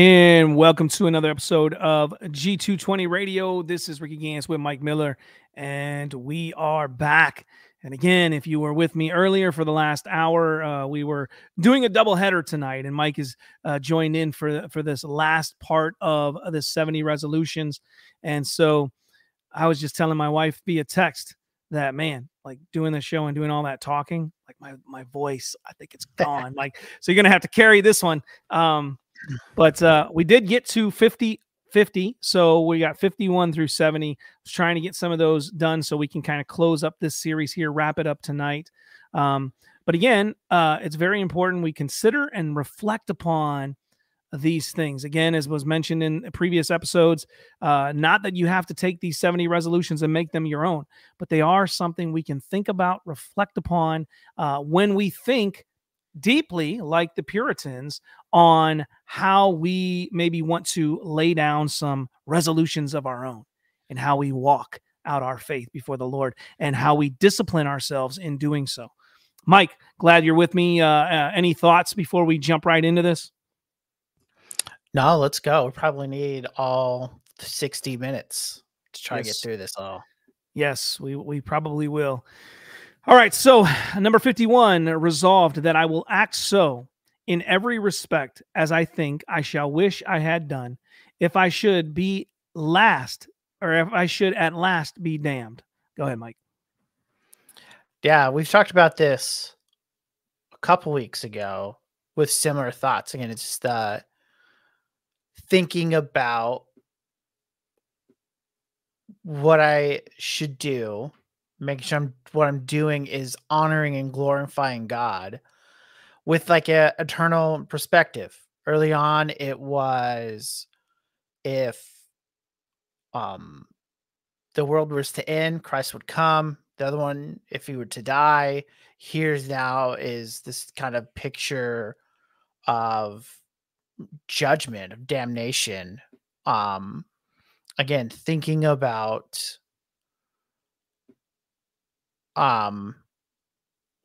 And welcome to another episode of G220 Radio. This is Ricky Gans with Mike Miller, and we are back. And again, if you were with me earlier for the last hour, uh, we were doing a double header tonight, and Mike is uh, joined in for for this last part of the 70 resolutions. And so, I was just telling my wife via text that man, like doing the show and doing all that talking, like my my voice, I think it's gone. like, so you're gonna have to carry this one. Um, but uh, we did get to 50 50 so we got 51 through 70 was trying to get some of those done so we can kind of close up this series here wrap it up tonight. Um, but again uh, it's very important we consider and reflect upon these things. Again as was mentioned in previous episodes uh, not that you have to take these 70 resolutions and make them your own but they are something we can think about reflect upon uh, when we think deeply, like the Puritans, on how we maybe want to lay down some resolutions of our own and how we walk out our faith before the Lord and how we discipline ourselves in doing so. Mike, glad you're with me. Uh, uh, any thoughts before we jump right into this? No, let's go. We probably need all 60 minutes to try yes. to get through this all. Yes, we, we probably will. All right. So, number 51 resolved that I will act so in every respect as I think I shall wish I had done, if I should be last or if I should at last be damned. Go ahead, Mike. Yeah, we've talked about this a couple weeks ago with similar thoughts. Again, it's just uh, thinking about what I should do making sure I'm, what I'm doing is honoring and glorifying God with like a eternal perspective. Early on, it was if um the world was to end, Christ would come. The other one, if he were to die, here's now is this kind of picture of judgment, of damnation. Um again, thinking about um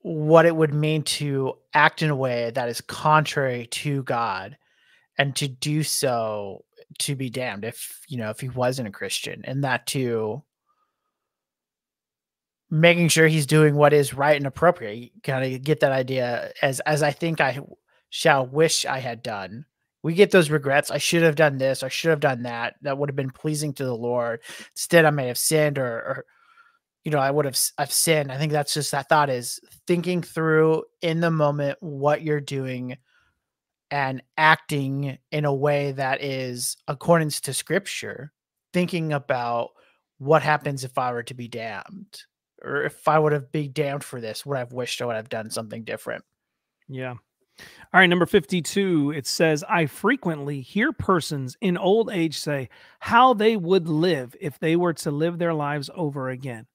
what it would mean to act in a way that is contrary to God and to do so to be damned if you know if he wasn't a Christian and that to making sure he's doing what is right and appropriate. You kind of get that idea as as I think I shall wish I had done. We get those regrets I should have done this I should have done that that would have been pleasing to the Lord. Instead I may have sinned or, or you know, I would have I've sinned. I think that's just that thought is thinking through in the moment what you're doing and acting in a way that is accordance to scripture, thinking about what happens if I were to be damned or if I would have been damned for this, would I've wished I would have done something different. Yeah. All right, number 52, it says, I frequently hear persons in old age say how they would live if they were to live their lives over again.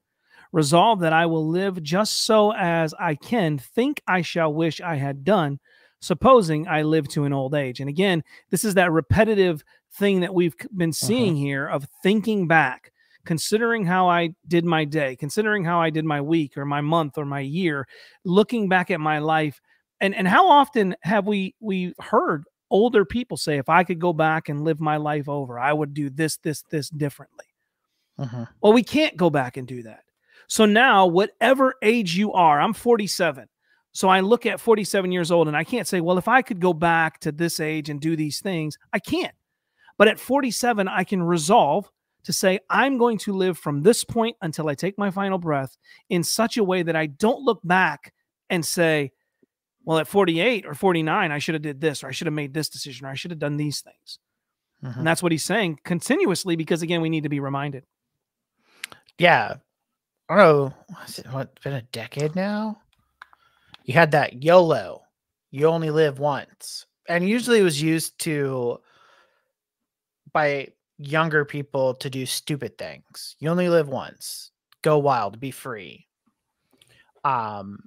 Resolve that I will live just so as I can think I shall wish I had done, supposing I live to an old age. And again, this is that repetitive thing that we've been uh-huh. seeing uh-huh. here of thinking back, considering how I did my day, considering how I did my week or my month or my year, looking back at my life. And, and how often have we we heard older people say, if I could go back and live my life over, I would do this, this, this differently. Uh-huh. Well, we can't go back and do that. So now, whatever age you are, I'm 47. So I look at 47 years old and I can't say, well, if I could go back to this age and do these things, I can't. But at 47, I can resolve to say, I'm going to live from this point until I take my final breath in such a way that I don't look back and say, well, at 48 or 49, I should have did this, or I should have made this decision, or I should have done these things. Mm-hmm. And that's what he's saying continuously because, again, we need to be reminded. Yeah. I don't know, has it what, been a decade now? You had that YOLO, you only live once. And usually it was used to by younger people to do stupid things. You only live once. Go wild, be free. Um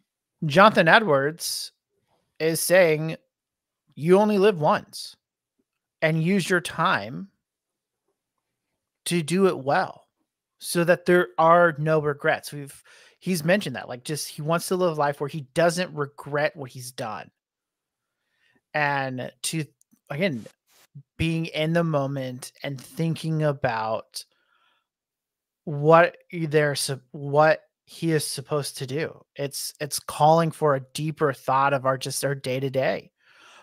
Jonathan Edwards is saying you only live once and use your time to do it well so that there are no regrets. We've he's mentioned that like just he wants to live a life where he doesn't regret what he's done. And to again being in the moment and thinking about what they're what he is supposed to do. It's it's calling for a deeper thought of our just our day to day,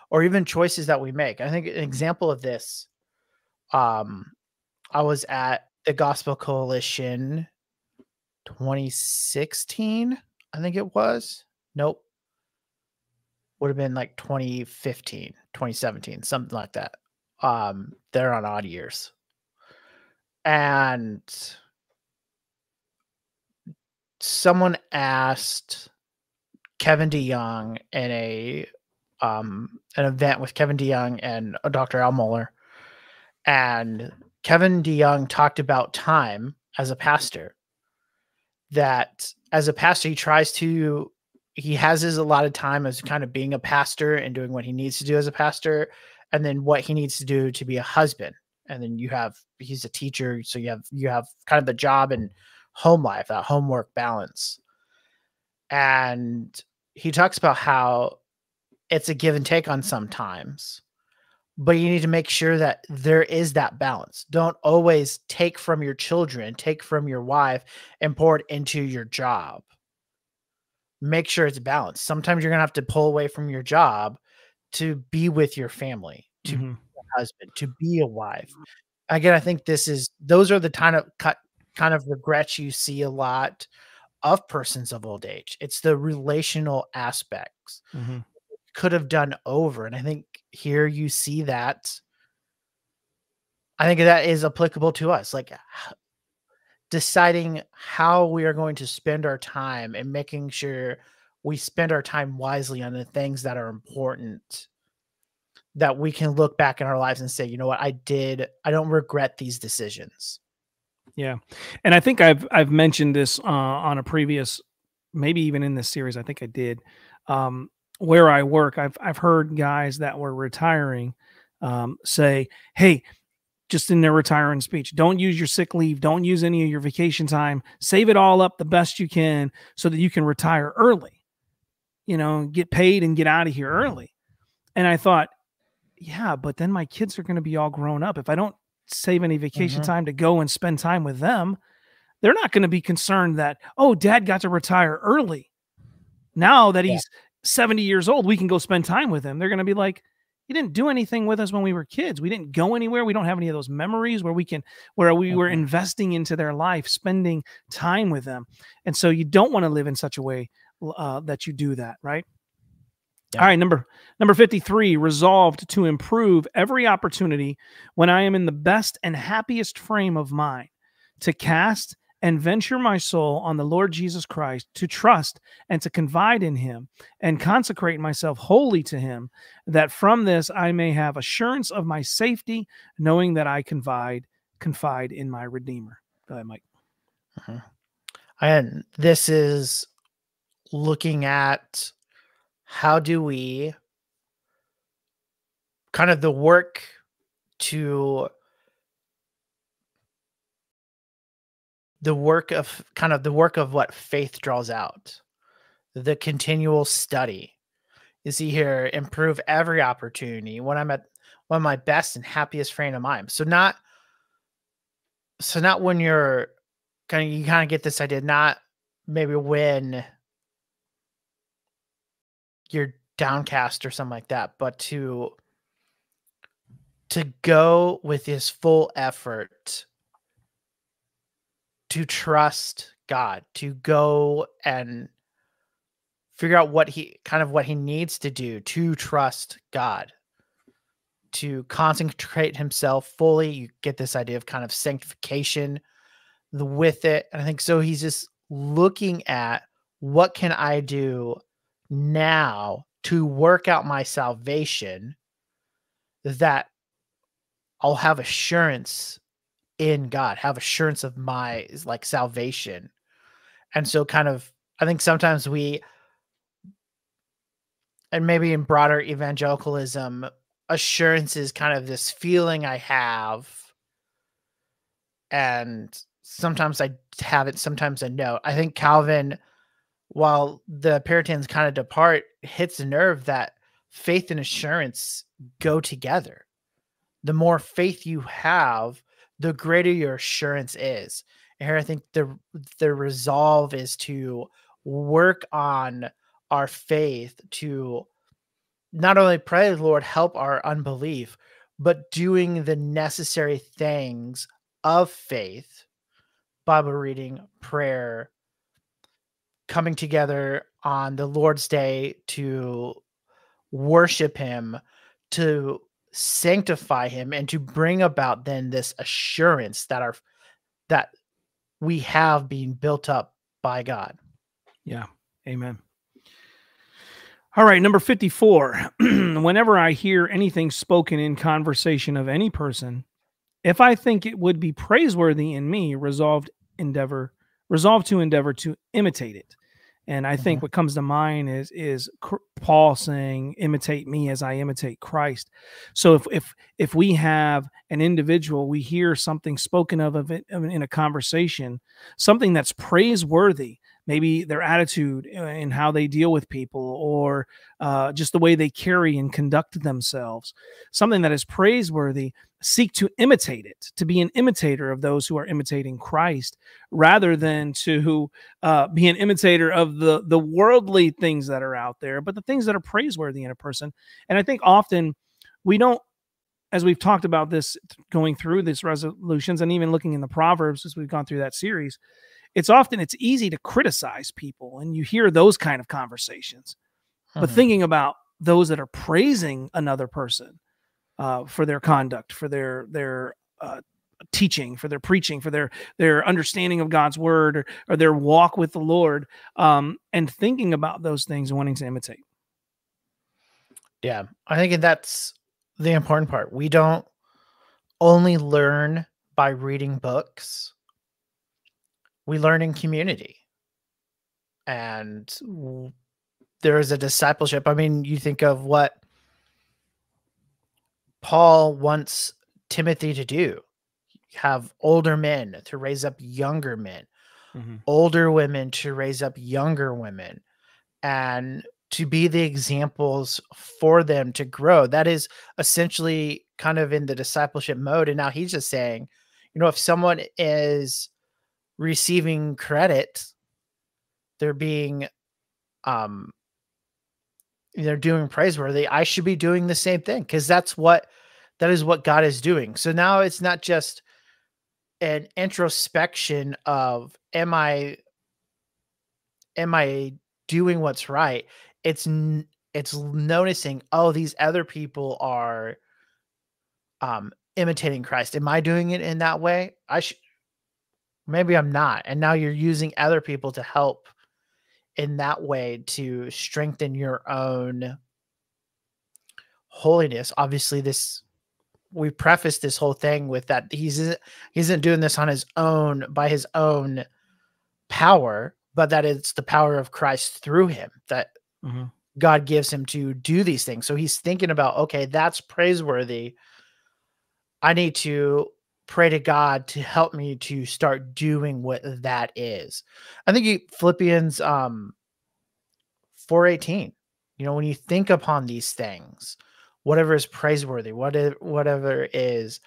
or even choices that we make. I think an example of this. Um, I was at the Gospel Coalition 2016, I think it was. Nope. Would have been like 2015, 2017, something like that. Um, they're on odd years. And someone asked Kevin DeYoung in a um an event with Kevin DeYoung and uh, Dr. Al Mohler, and Kevin DeYoung talked about time as a pastor. That as a pastor, he tries to he has his allotted time as kind of being a pastor and doing what he needs to do as a pastor, and then what he needs to do to be a husband. And then you have he's a teacher, so you have you have kind of the job and home life, that homework balance. And he talks about how it's a give and take on sometimes, but you need to make sure that there is that balance. Don't always take from your children, take from your wife, and pour it into your job. Make sure it's balanced. Sometimes you're going to have to pull away from your job to be with your family, to mm-hmm. be a husband, to be a wife. Again, I think this is those are the kind of cut kind of regrets you see a lot of persons of old age. It's the relational aspects. Mm-hmm. Could have done over. And I think here you see that. I think that is applicable to us. Like deciding how we are going to spend our time and making sure we spend our time wisely on the things that are important that we can look back in our lives and say, you know what, I did, I don't regret these decisions. Yeah, and I think I've I've mentioned this uh, on a previous, maybe even in this series. I think I did. Um, where I work, I've I've heard guys that were retiring um, say, "Hey, just in their retiring speech, don't use your sick leave, don't use any of your vacation time, save it all up the best you can so that you can retire early. You know, get paid and get out of here early." And I thought, yeah, but then my kids are going to be all grown up. If I don't save any vacation mm-hmm. time to go and spend time with them, they're not going to be concerned that, oh, dad got to retire early. Now that he's yeah. 70 years old, we can go spend time with him. They're going to be like, you didn't do anything with us when we were kids. We didn't go anywhere. We don't have any of those memories where we can, where we were mm-hmm. investing into their life, spending time with them. And so you don't want to live in such a way uh, that you do that, right? Yeah. All right, number number 53, resolved to improve every opportunity when I am in the best and happiest frame of mind to cast and venture my soul on the Lord Jesus Christ, to trust and to confide in him and consecrate myself wholly to him, that from this I may have assurance of my safety, knowing that I confide confide in my Redeemer. Go ahead, Mike. Uh-huh. And this is looking at how do we kind of the work to the work of kind of the work of what faith draws out. The continual study. You see here improve every opportunity. When i'm at one of my best and happiest frame of mind. So not so not when you're kind of you kind of get this idea not maybe when you're downcast or something like that, but to to go with his full effort to trust God, to go and figure out what he kind of what he needs to do to trust God, to concentrate himself fully. You get this idea of kind of sanctification with it. And I think so he's just looking at what can I do now to work out my salvation that I'll have assurance in God, have assurance of my like salvation. And so kind of I think sometimes we and maybe in broader evangelicalism, assurance is kind of this feeling I have. And sometimes I have it, sometimes I know. I think Calvin while the Puritans kind of depart, hits a nerve that faith and assurance go together. the more faith you have, the greater your assurance is. And here I think the the resolve is to work on our faith to not only pray, Lord, help our unbelief, but doing the necessary things of faith, Bible reading, prayer, coming together on the Lord's Day to worship Him, to sanctify Him, and to bring about then this assurance that our that we have been built up by God. Yeah. Amen. All right, number 54. Whenever I hear anything spoken in conversation of any person, if I think it would be praiseworthy in me, resolved endeavor, resolve to endeavor to imitate it. And I think mm-hmm. what comes to mind is is Paul saying, "Imitate me as I imitate Christ." So if if if we have an individual, we hear something spoken of, of it in a conversation, something that's praiseworthy, maybe their attitude and how they deal with people or uh, just the way they carry and conduct themselves. Something that is praiseworthy seek to imitate it to be an imitator of those who are imitating christ rather than to uh, be an imitator of the the worldly things that are out there but the things that are praiseworthy in a person. And i think often we don't as we've talked about this going through these resolutions and even looking in the proverbs as we've gone through that series it's often it's easy to criticize people and you hear those kind of conversations. But mm-hmm. thinking about those that are praising another person uh, for their conduct for their their uh, teaching for their preaching for their their understanding of god's word or, or their walk with the lord um, and thinking about those things and wanting to imitate. Yeah i think that's the important part. We don't only learn by reading books we learn in community. And there is a discipleship. I mean you think of what paul wants timothy to do. Have older men to raise up younger men mm-hmm. older women to raise up younger women and to be the examples for them to grow. That is essentially kind of in the discipleship mode. And now he's just saying you know if someone is receiving credit they're being um they're doing praiseworthy i should be doing the same thing because that's what that is what god is doing. So now it's not just an introspection of am i am i doing what's right? It's it's noticing oh these other people are um imitating christ. Am i doing it in that way? I should maybe I'm not. And now you're using other people to help in that way to strengthen your own holiness. Obviously, this we preface this whole thing with that he's he isn't doing this on his own by his own power, but that it's the power of Christ through him that mm-hmm. God gives him to do these things. So he's thinking about, okay, that's praiseworthy. I need to pray to God to help me to start doing what that is. I think Philippians um 418. You know, when you think upon these things, whatever is praiseworthy, whatever whatever is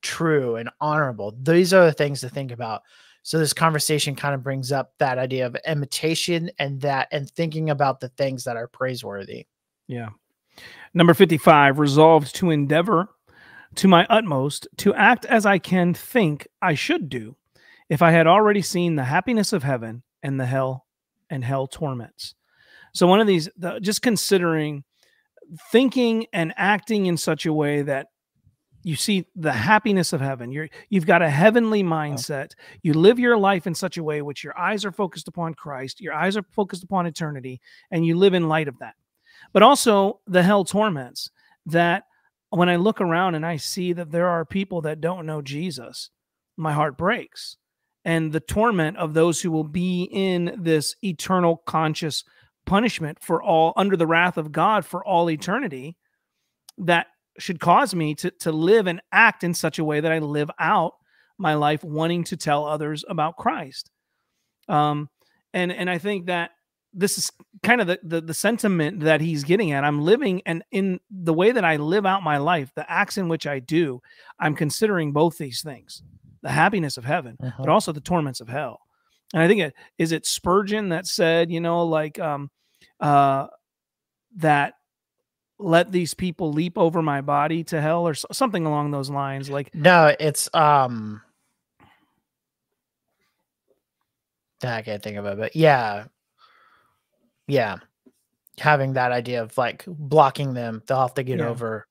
true and honorable, these are the things to think about. So this conversation kind of brings up that idea of imitation and that and thinking about the things that are praiseworthy. Yeah. Number 55, resolved to endeavor to my utmost to act as I can think I should do if I had already seen the happiness of heaven and the hell and hell torments. So, one of these, the, just considering thinking and acting in such a way that you see the happiness of heaven. You're you've got a heavenly mindset. You live your life in such a way which your eyes are focused upon christ your eyes are focused upon eternity and you live in light of that. But also the hell torments that when I look around and I see that there are people that don't know Jesus, my heart breaks. And the torment of those who will be in this eternal conscious punishment for all under the wrath of God for all eternity that should cause me to, to live and act in such a way that I live out my life wanting to tell others about Christ. Um, and and I think that this is kind of the, the the sentiment that he's getting at. I'm living and in the way that I live out my life, the acts in which I do, I'm considering both these things: the happiness of heaven, Mhm. but also the torments of hell. And I think it is it Spurgeon that said, you know, like um uh that let these people leap over my body to hell or something along those lines like No, it's um I can't think of it, but yeah. Yeah. Having that idea of like blocking them, they'll have to get Yeah. over.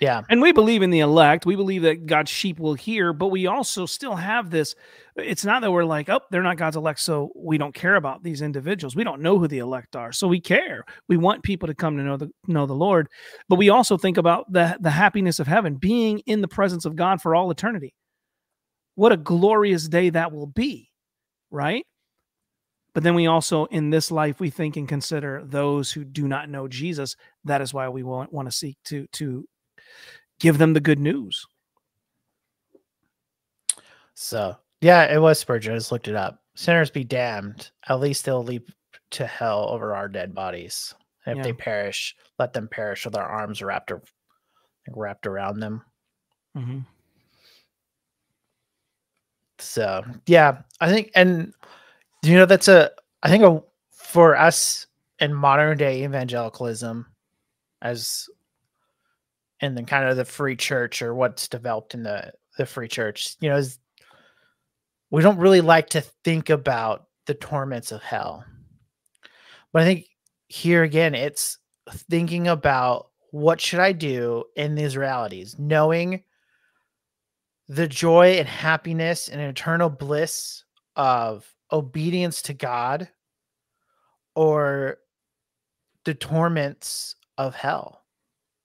Yeah. and we believe in the elect we believe that god's sheep will hear but we also still have this it's not that we're like oh they're not god's elect so we don't care about these individuals we don't know who the elect are so we care we want people to come to know the know the lord but we also think about the the happiness of heaven being in the presence of god for all eternity what a glorious day that will be right but then we also in this life we think and consider those who do not know jesus that is why we want, want to seek to to give them the good news So yeah, it was Spurgeon. I just looked it up. Sinners be damned. At least they'll leap to hell over our dead bodies. And if they perish, let them perish with their arms wrapped wrapped around them. Mhm. So yeah, I think, and you know, that's a, I think a, for us in modern day evangelicalism, as and then kind of the free church or what's developed in the the free church, you know, is we don't really like to think about the torments of hell. But I think here again, it's thinking about what should I do in these realities, knowing the joy and happiness and eternal bliss of obedience to God or the torments of hell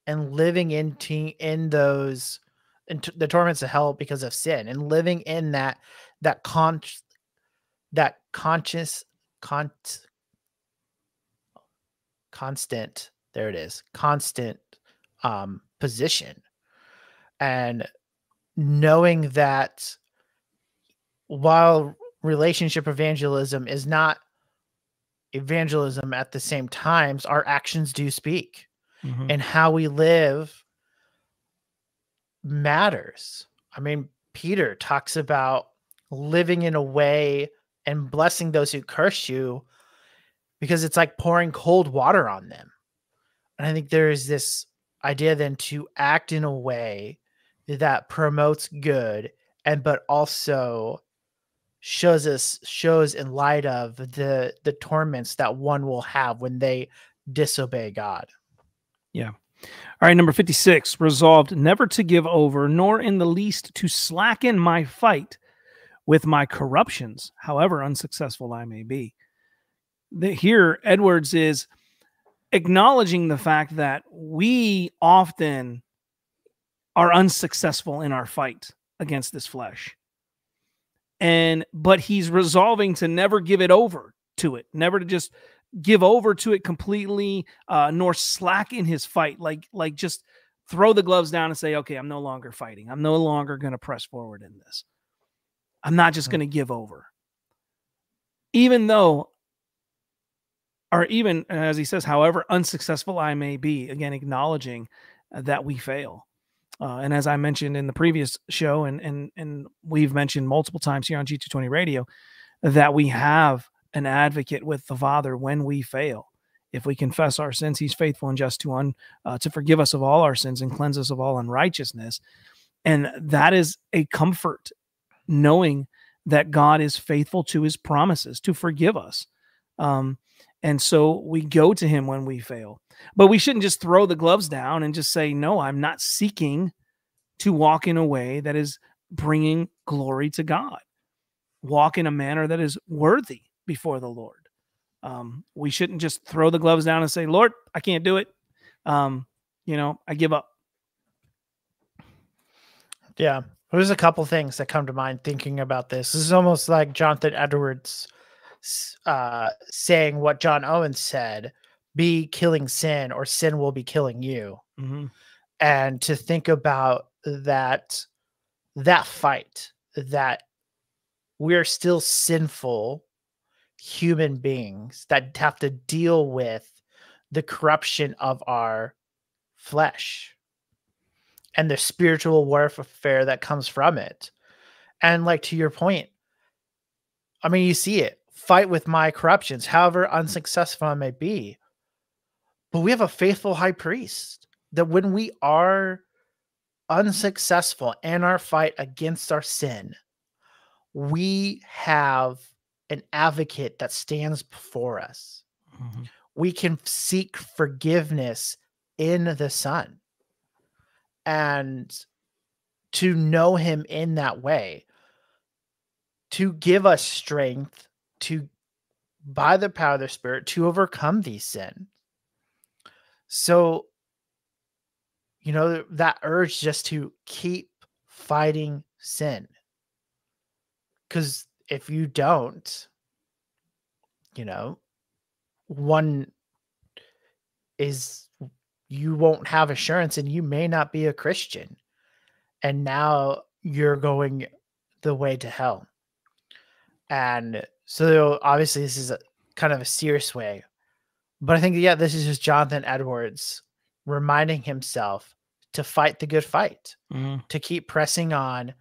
and living in te- in those in t- the torments of hell because of sin and living in that that con that conscious con constant there it is constant um position. And knowing that while relationship evangelism is not evangelism at the same times our actions do speak Mhm. and how we live matters. I mean, Peter talks about living in a way and blessing those who curse you because it's like pouring cold water on them. And I think there is this idea then to act in a way that promotes good and but also shows us shows in light of the the torments that one will have when they disobey God. Yeah. All right, number 56, resolved never to give over, nor in the least to slacken my fight with my corruptions, however unsuccessful I may be. The, here, Edwards is acknowledging the fact that we often are unsuccessful in our fight against this flesh. And but he's resolving to never give it over to it, never to just give over to it completely, uh, nor slack in his fight. Like, like just throw the gloves down and say, okay, I'm no longer fighting. I'm no longer going to press forward in this. I'm not just going to give over. Even though, or even as he says, however unsuccessful I may be, again, acknowledging that we fail. Uh, and as I mentioned in the previous show, and and and we've mentioned multiple times here on G220 Radio, that we have an advocate with the Father when we fail. If we confess our sins, He's faithful and just to un, uh, to forgive us of all our sins and cleanse us of all unrighteousness. And that is a comfort, knowing that God is faithful to His promises to forgive us. Um, and so we go to Him when we fail, but we shouldn't just throw the gloves down and just say, "No, I'm not seeking to walk in a way that is bringing glory to God." walk in a manner that is worthy before the Lord. Um, we shouldn't just throw the gloves down and say, Lord, I can't do it. Um, you know, I give up. Yeah. There's a couple things that come to mind thinking about this. This is almost like Jonathan Edwards uh, saying what John Owen said be killing sin, or sin will be killing you. Mhm. And to think about that, that fight, that we're still sinful human beings that have to deal with the corruption of our flesh and the spiritual warfare that comes from it. And like to your point, I mean, you see it fight with my corruptions, however unsuccessful I may be. But we have a faithful high priest that when we are unsuccessful in our fight against our sin, we have an advocate that stands before us. Mm-hmm. We can seek forgiveness in the Son. And to know him in that way, to give us strength to, by the power of the Spirit, to overcome these sins. So, you know, that urge just to keep fighting sin. Because if you don't, you know, one is you won't have assurance and you may not be a Christian. And now you're going the way to hell. And so obviously this is a, kind of a serious way. But I think, yeah, this is just Jonathan Edwards reminding himself to fight the good fight, mm-hmm. to keep pressing on,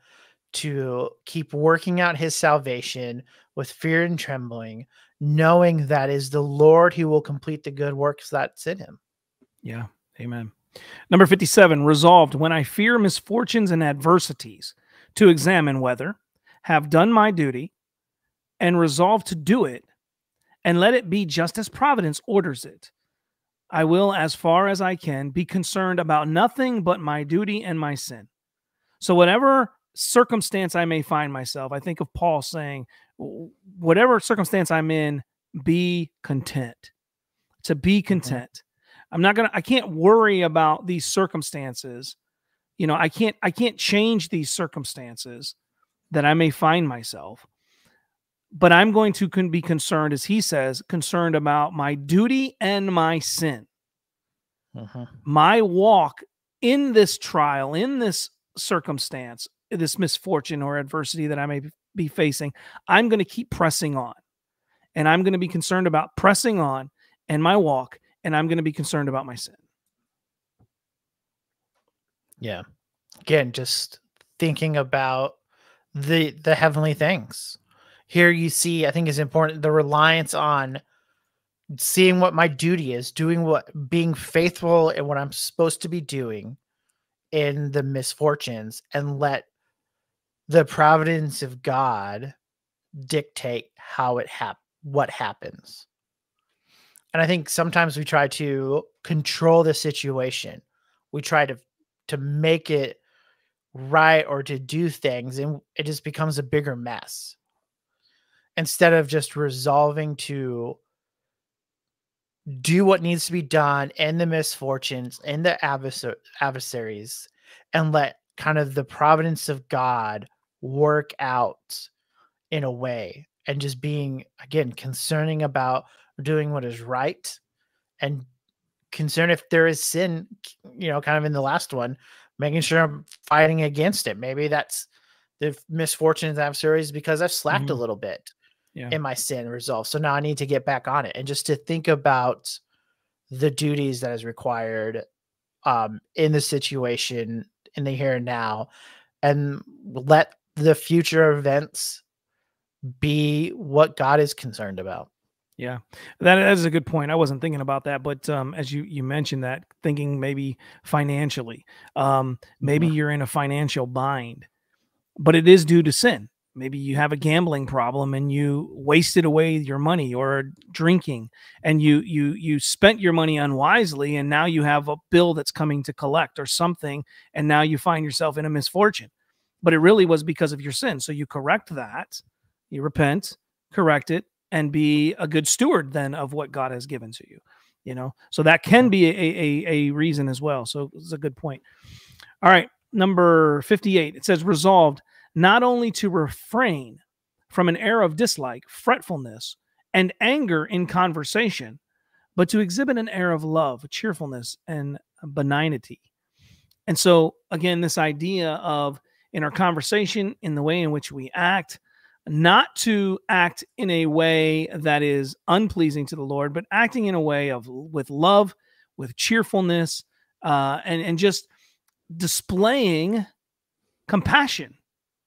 to keep working out his salvation with fear and trembling, knowing that is the Lord who will complete the good works that's in him. Yeah. Amen. Number 57, resolved when I fear misfortunes and adversities to examine whether have done my duty and resolve to do it and let it be just as providence orders it. I will, as far as I can, be concerned about nothing but my duty and my sin. So, whatever circumstance I may find myself, I think of Paul saying, whatever circumstance I'm in, be content. To be mm-hmm. content. Mm-hmm. I'm not gonna, I can't worry about these circumstances. You know, I can't, I can't change these circumstances that I may find myself but I'm going to be concerned, as he says, concerned about my duty and my sin. Uh-huh. My walk in this trial, in this circumstance, this misfortune or adversity that I may be facing, I'm going to keep pressing on. And I'm going to be concerned about pressing on and my walk, and I'm going to be concerned about my sin. Yeah. Again, just thinking about the the heavenly things here you see, I think is important the reliance on seeing what my duty is, doing what being faithful in what I'm supposed to be doing in the misfortunes, and let the providence of God dictate how it hap- what happens. And I think sometimes we try to control the situation. We try to to make it right or to do things and it just becomes a bigger mess instead of just resolving to do what needs to be done in the misfortunes in the adversaries and let kind of the providence of God work out in a way and just being again concerning about doing what is right and concern if there is sin you know kind of in the last one making sure i'm fighting against it maybe that's the misfortunes adversaries because i've slacked mm-hmm. a little bit yeah. in my sin resolved. So now I need to get back on it and just to think about the duties that is required um, in the situation in the here and now and let the future events be what God is concerned about. Yeah, that is a good point. I wasn't thinking about that, but um, as you you mentioned that, thinking maybe financially, um, maybe mm-hmm. you're in a financial bind, but it is due to sin maybe you have a gambling problem and you wasted away your money or drinking and you you you spent your money unwisely and now you have a bill that's coming to collect or something and now you find yourself in a misfortune. But it really was because of your sin. So you correct that you repent correct it and be a good steward then of what god has given to you you know? So that can mm-hmm. be a a, a reason as well. So it's a good point. All right number 58 it says resolved not only to refrain from an air of dislike, fretfulness, and anger in conversation, but to exhibit an air of love, cheerfulness, and benignity. And so, again, this idea of in our conversation, in the way in which we act, not to act in a way that is unpleasing to the Lord, but acting in a way of with love, with cheerfulness, uh, and and just displaying compassion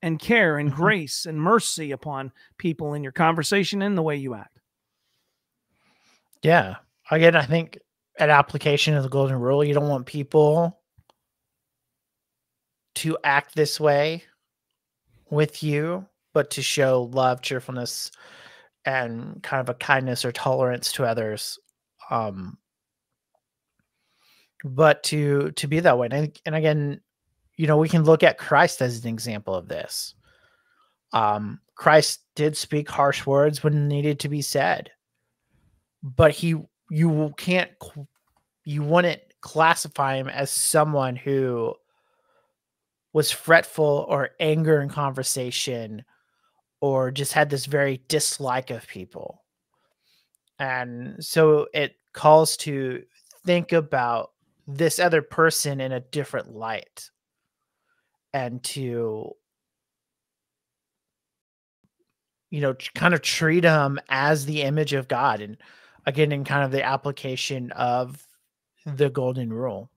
and care and mm-hmm. grace and mercy upon people in your conversation and the way you act. Yeah. Again, I think an application of the golden rule, you don't want people to act this way with you, but to show love, cheerfulness, and kind of a kindness or tolerance to others. Um, but to to be that way, and, and again, you know, we can look at Christ as an example of this. Um, Christ did speak harsh words when needed to be said, but he you can't you wouldn't classify him as someone who was fretful or anger in conversation or just had this very dislike of people. And so it calls to think about this other person in a different light and to you know kind of treat them as the image of god and again in kind of the application of the golden rule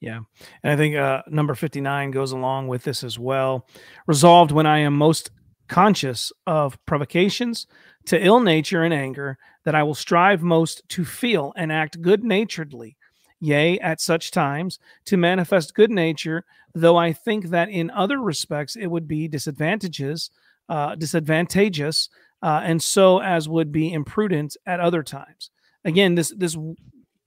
yeah. And I think uh, number 59 goes along with this as well. Resolved when I am most conscious of provocations to ill nature and anger, that I will strive most to feel and act good naturedly, yea, at such times, to manifest good nature, though I think that in other respects it would be disadvantages, uh, disadvantageous, uh, and so as would be imprudent at other times. Again, this this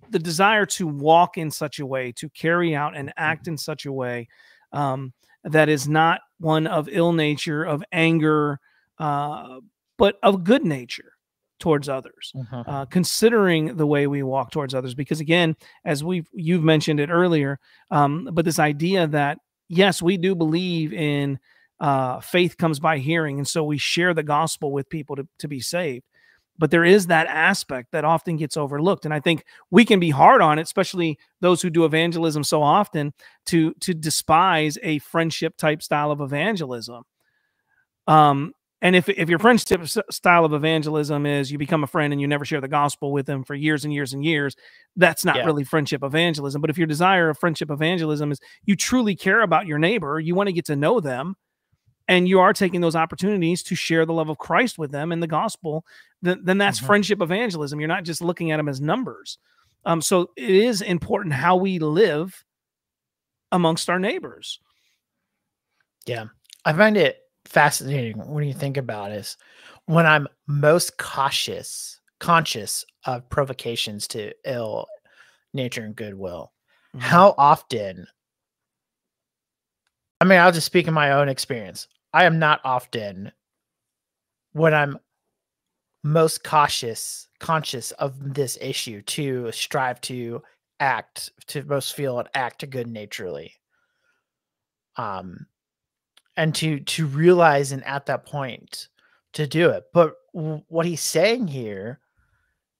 the desire to walk in such a way, to carry out and act in such a way um, that is not one of ill nature, of anger, uh, but of good nature towards others uh-huh. uh, considering the way we walk towards others because again as we've you've mentioned it earlier um, but this idea that yes we do believe in uh, faith comes by hearing and so we share the gospel with people to, to be saved but there is that aspect that often gets overlooked and i think we can be hard on it especially those who do evangelism so often to to despise a friendship type style of evangelism um and if, if your friendship style of evangelism is you become a friend and you never share the gospel with them for years and years and years, that's not yeah. really friendship evangelism. But if your desire of friendship evangelism is you truly care about your neighbor, you want to get to know them, and you are taking those opportunities to share the love of Christ with them and the gospel, then, then that's mm-hmm. friendship evangelism. You're not just looking at them as numbers. Um, so it is important how we live amongst our neighbors. Yeah. I find it fascinating when you think about it. When I'm most cautious, conscious of provocations to ill nature and goodwill, mm-hmm. how often I mean, I'll just speak in my own experience. I am not often when I'm most cautious, conscious of this issue to strive to act, to most feel and act good naturally. Um, and to to realize and at that point to do it. But w- what he's saying here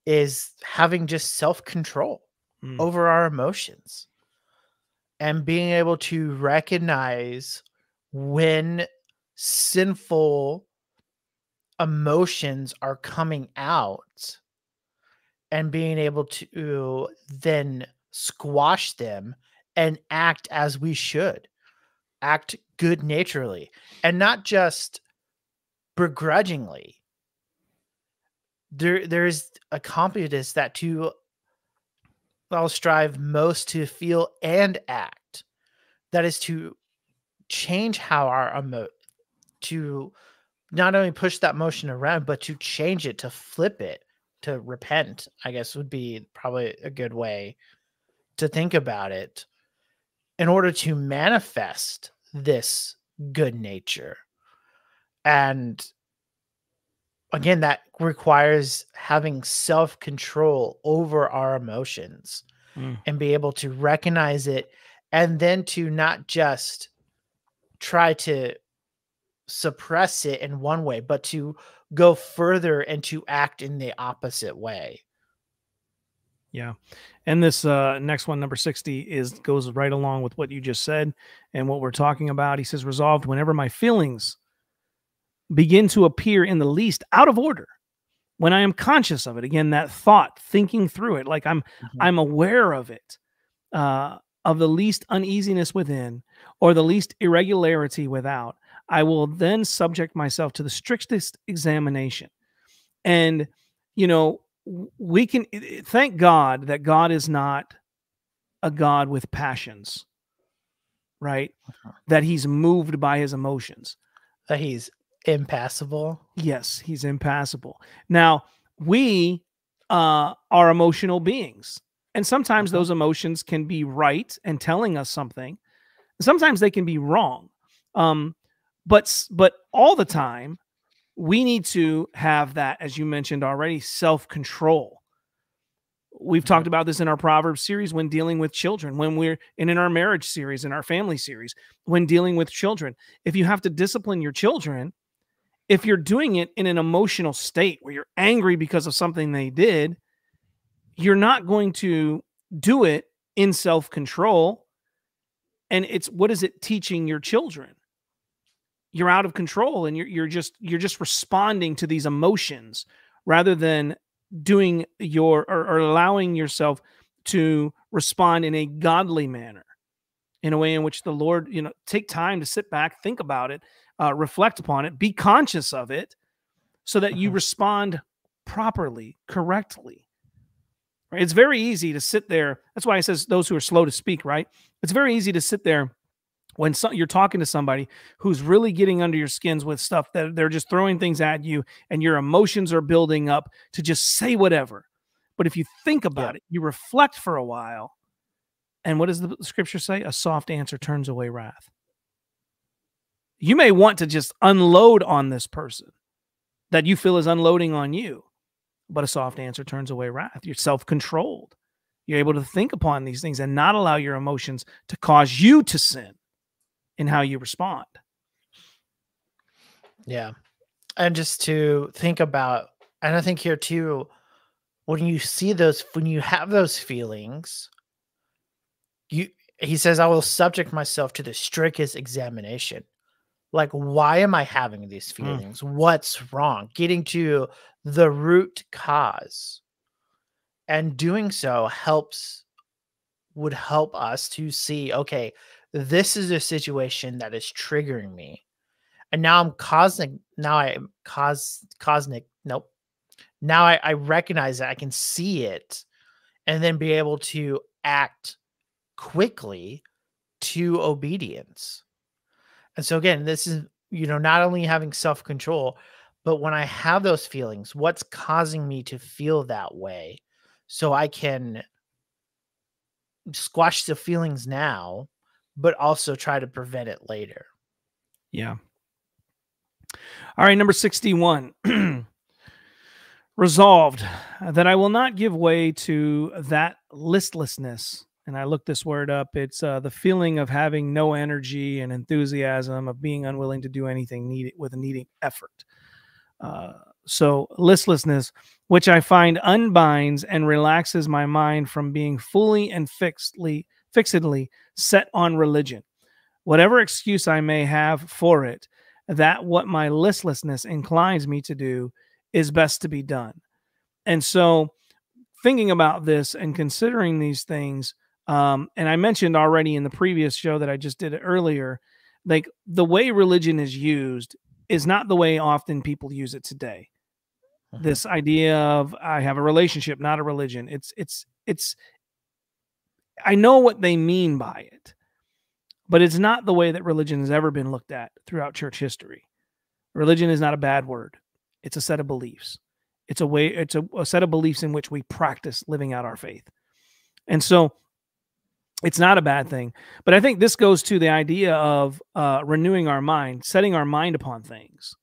is having just self control mm. over our emotions and being able to recognize when sinful emotions are coming out and being able to then squash them and act as we should act good naturally and not just begrudgingly. There there's a competence that to i'll strive most to feel and act. That is to change how our emo- to not only push that motion around, but to change it, to flip it, to repent, I guess would be probably a good way to think about it in order to manifest this good nature. And again, that requires having self control over our emotions mm. and be able to recognize it and then to not just try to suppress it in one way, but to go further and to act in the opposite way. Yeah. And this uh, next one, number 60, is goes right along with what you just said and what we're talking about. He says, resolved whenever my feelings begin to appear in the least out of order, when I am conscious of it, again, that thought, thinking through it, like I'm mm-hmm. I'm aware of it, uh, of the least uneasiness within or the least irregularity without, I will then subject myself to the strictest examination. And, you know, we can thank God that God is not a God with passions, right? Uh-huh. That he's moved by his emotions, that he's impassible. Yes, he's impassible. Now, we uh, are emotional beings, and sometimes uh-huh. those emotions can be right and telling us something. Sometimes they can be wrong. Um, but but all the time we need to have that as you mentioned already self-control. We've mm-hmm. talked about this in our proverbs series when dealing with children when we're and in our marriage series in our family series when dealing with children. If you have to discipline your children if you're doing it in an emotional state where you're angry because of something they did you're not going to do it in self-control. And it's what is it teaching your children you're out of control and you're you're just you're just responding to these emotions rather than doing your or, or allowing yourself to respond in a godly manner in a way in which the lord you know take time to sit back think about it uh, reflect upon it be conscious of it so that you uh-huh. respond properly correctly right? It's very easy to sit there. That's why it says those who are slow to speak right? It's very easy to sit there when so, you're talking to somebody who's really getting under your skins with stuff that they're just throwing things at you and your emotions are building up to just say whatever. But if you think about yeah. it, you reflect for a while. And what does the scripture say? A soft answer turns away wrath. You may want to just unload on this person that you feel is unloading on you, but a soft answer turns away wrath. You're self controlled. You're able to think upon these things and not allow your emotions to cause you to sin in how you respond. Yeah. And just to think about, and I think here too, when you see those, when you have those feelings, you, he says, I will subject myself to the strictest examination. Like, why am I having these hmm. feelings? Mm. What's wrong? Getting to the root cause. And doing so helps, would help us to see, okay, this is a situation that is triggering me. And now I'm cosmic. Now I cause cosmic. Nope. Now I, I recognize that I can see it and then be able to act quickly to obedience. And so again, this is, you know, not only having self-control, but when I have those feelings, what's causing me to feel that way so I can squash the feelings now but also try to prevent it later. Yeah. All right, number 61. Resolved that I will not give way to that listlessness. And I looked this word up. It's uh, the feeling of having no energy and enthusiasm, of being unwilling to do anything needed with a needing effort. Uh, so, listlessness, which I find unbinds and relaxes my mind from being fully and fixedly fixedly set on religion. Whatever excuse I may have for it, that what my listlessness inclines me to do is best to be done. And so, thinking about this and considering these things, um, and I mentioned already in the previous show that I just did earlier, like the way religion is used is not the way often people use it today. Uh-huh. This idea of I have a relationship, not a religion. It's it's it's I know what they mean by it, but it's not the way that religion has ever been looked at throughout church history. Religion is not a bad word. It's a set of beliefs. It's a way, it's a, a set of beliefs in which we practice living out our faith. And so it's not a bad thing. But I think this goes to the idea of uh, renewing our mind, setting our mind upon things,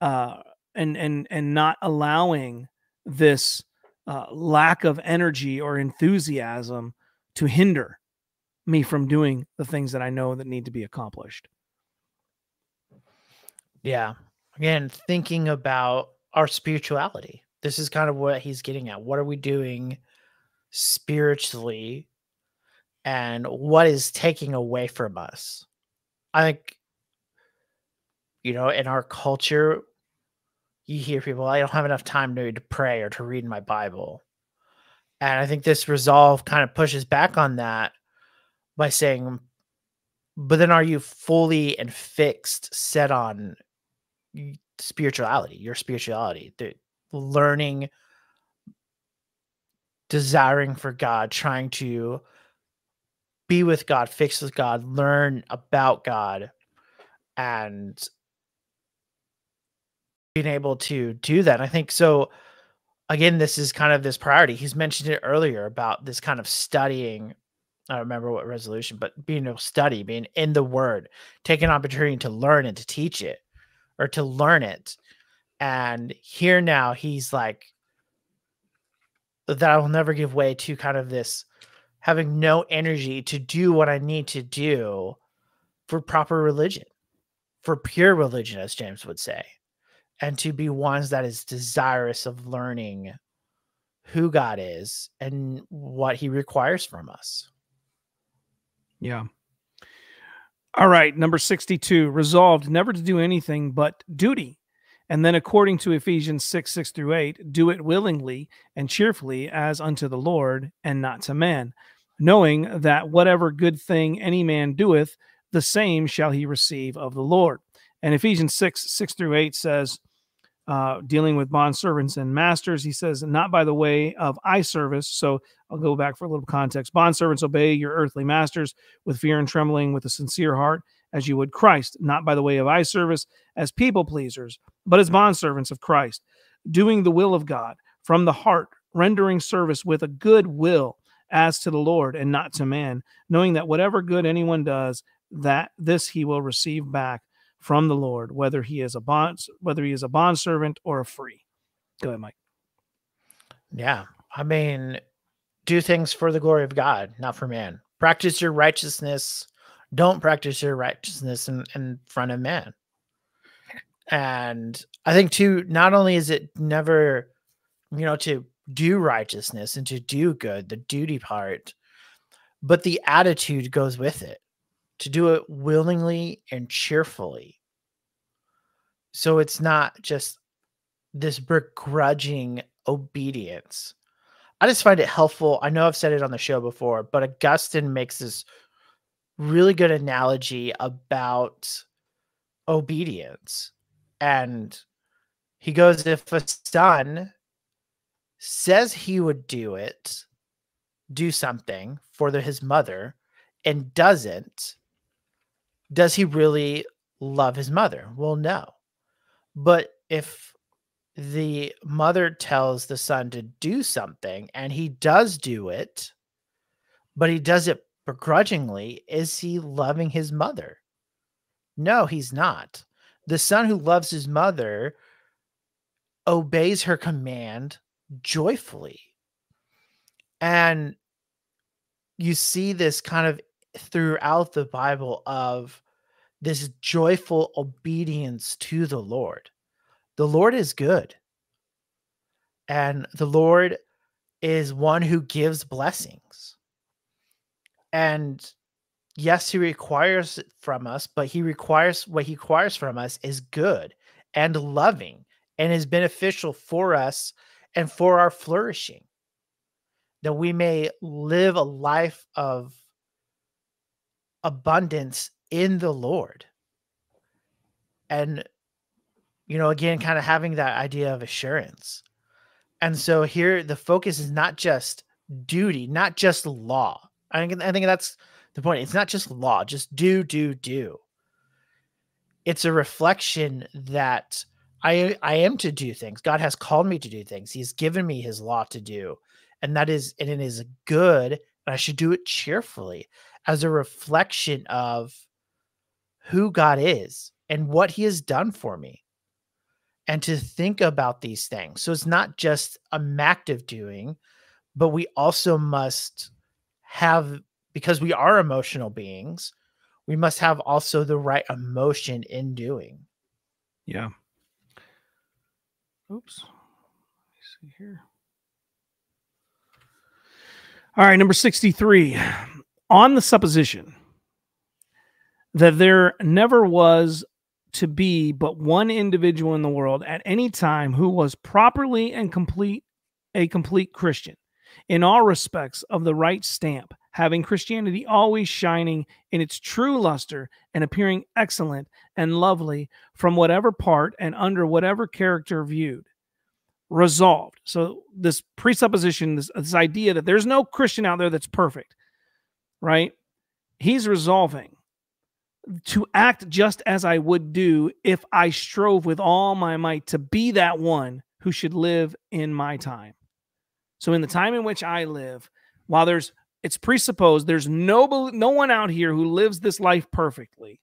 uh, and and and not allowing this uh, lack of energy or enthusiasm to hinder me from doing the things that I know that need to be accomplished. Yeah. Again, thinking about our spirituality. This is kind of what he's getting at. What are we doing spiritually and what is taking away from us? I think you know, in our culture, you hear people, I don't have enough time to, to pray or to read my Bible. And I think this resolve kind of pushes back on that by saying, but then are you fully and fixed set on spirituality, your spirituality, the learning, desiring for God, trying to be with God, fix with God, learn about God, and being able to do that. I think so. Again, this is kind of this priority. He's mentioned it earlier about this kind of studying. I don't remember what resolution, but being to study, being in the word, taking opportunity to learn and to teach it or to learn it. And here now he's like, that I will never give way to kind of this having no energy to do what I need to do for proper religion, for pure religion, as James would say and to be ones that is desirous of learning who God is and what he requires from us. Yeah. All right, number 62, resolved never to do anything but duty. And then, according to Ephesians 6 6 through 8, do it willingly and cheerfully as unto the Lord and not to man, knowing that whatever good thing any man doeth, the same shall he receive of the Lord. And Ephesians 6 6 through 8 says, uh, dealing with bond servants and masters. He says, not by the way of eye service. So I'll go back for a little context. Bond servants, obey your earthly masters with fear and trembling, with a sincere heart, as you would Christ, not by the way of eye service as people pleasers, but as bond servants of Christ, doing the will of God from the heart, rendering service with a good will as to the Lord and not to man, knowing that whatever good anyone does, that this he will receive back from the Lord, whether he is a bond, whether he is a bond servant or a free. Go ahead, Mike. Yeah, I mean, do things for the glory of God, not for man. Practice your righteousness. Don't practice your righteousness in, in front of man. And I think too, not only is it never, you know, to do righteousness and to do good, the duty part, but the attitude goes with it to do it willingly and cheerfully. So it's not just this begrudging obedience. I just find it helpful. I know I've said it on the show before, but Augustine makes this really good analogy about obedience. And he goes, if a son says he would do it, do something for the, his mother, and doesn't, does he really love his mother? Well, no. But if the mother tells the son to do something and he does do it, but he does it begrudgingly, is he loving his mother? No, he's not. The son who loves his mother obeys her command joyfully. And you see this kind of throughout the Bible of this joyful obedience to the Lord. The Lord is good. And the Lord is one who gives blessings. And yes, he requires it from us, but he requires what he requires from us is good and loving and is beneficial for us and for our flourishing. That we may live a life of abundance in the Lord. And, you know, again, kind of having that idea of assurance. And so here the focus is not just duty, not just law. I think, I think that's the point. It's not just law, just do, do, do. It's a reflection that I I am to do things. God has called me to do things. He's given me his law to do. And that is and it is good, and I should do it cheerfully as a reflection of who God is and what he has done for me. And to think about these things. So it's not just a active doing, but we also must have, because we are emotional beings, we must have also the right emotion in doing. Yeah. Oops. Let me see here. All right, number 63 on the supposition that there never was to be but one individual in the world at any time who was properly and complete a complete Christian in all respects of the right stamp, having Christianity always shining in its true luster and appearing excellent and lovely from whatever part and under whatever character viewed. Resolved. So, this presupposition, this, this idea that there's no Christian out there that's perfect, right? He's resolving to act just as I would do if I strove with all my might to be that one who should live in my time. So in the time in which I live, while there's it's presupposed there's no no one out here who lives this life perfectly,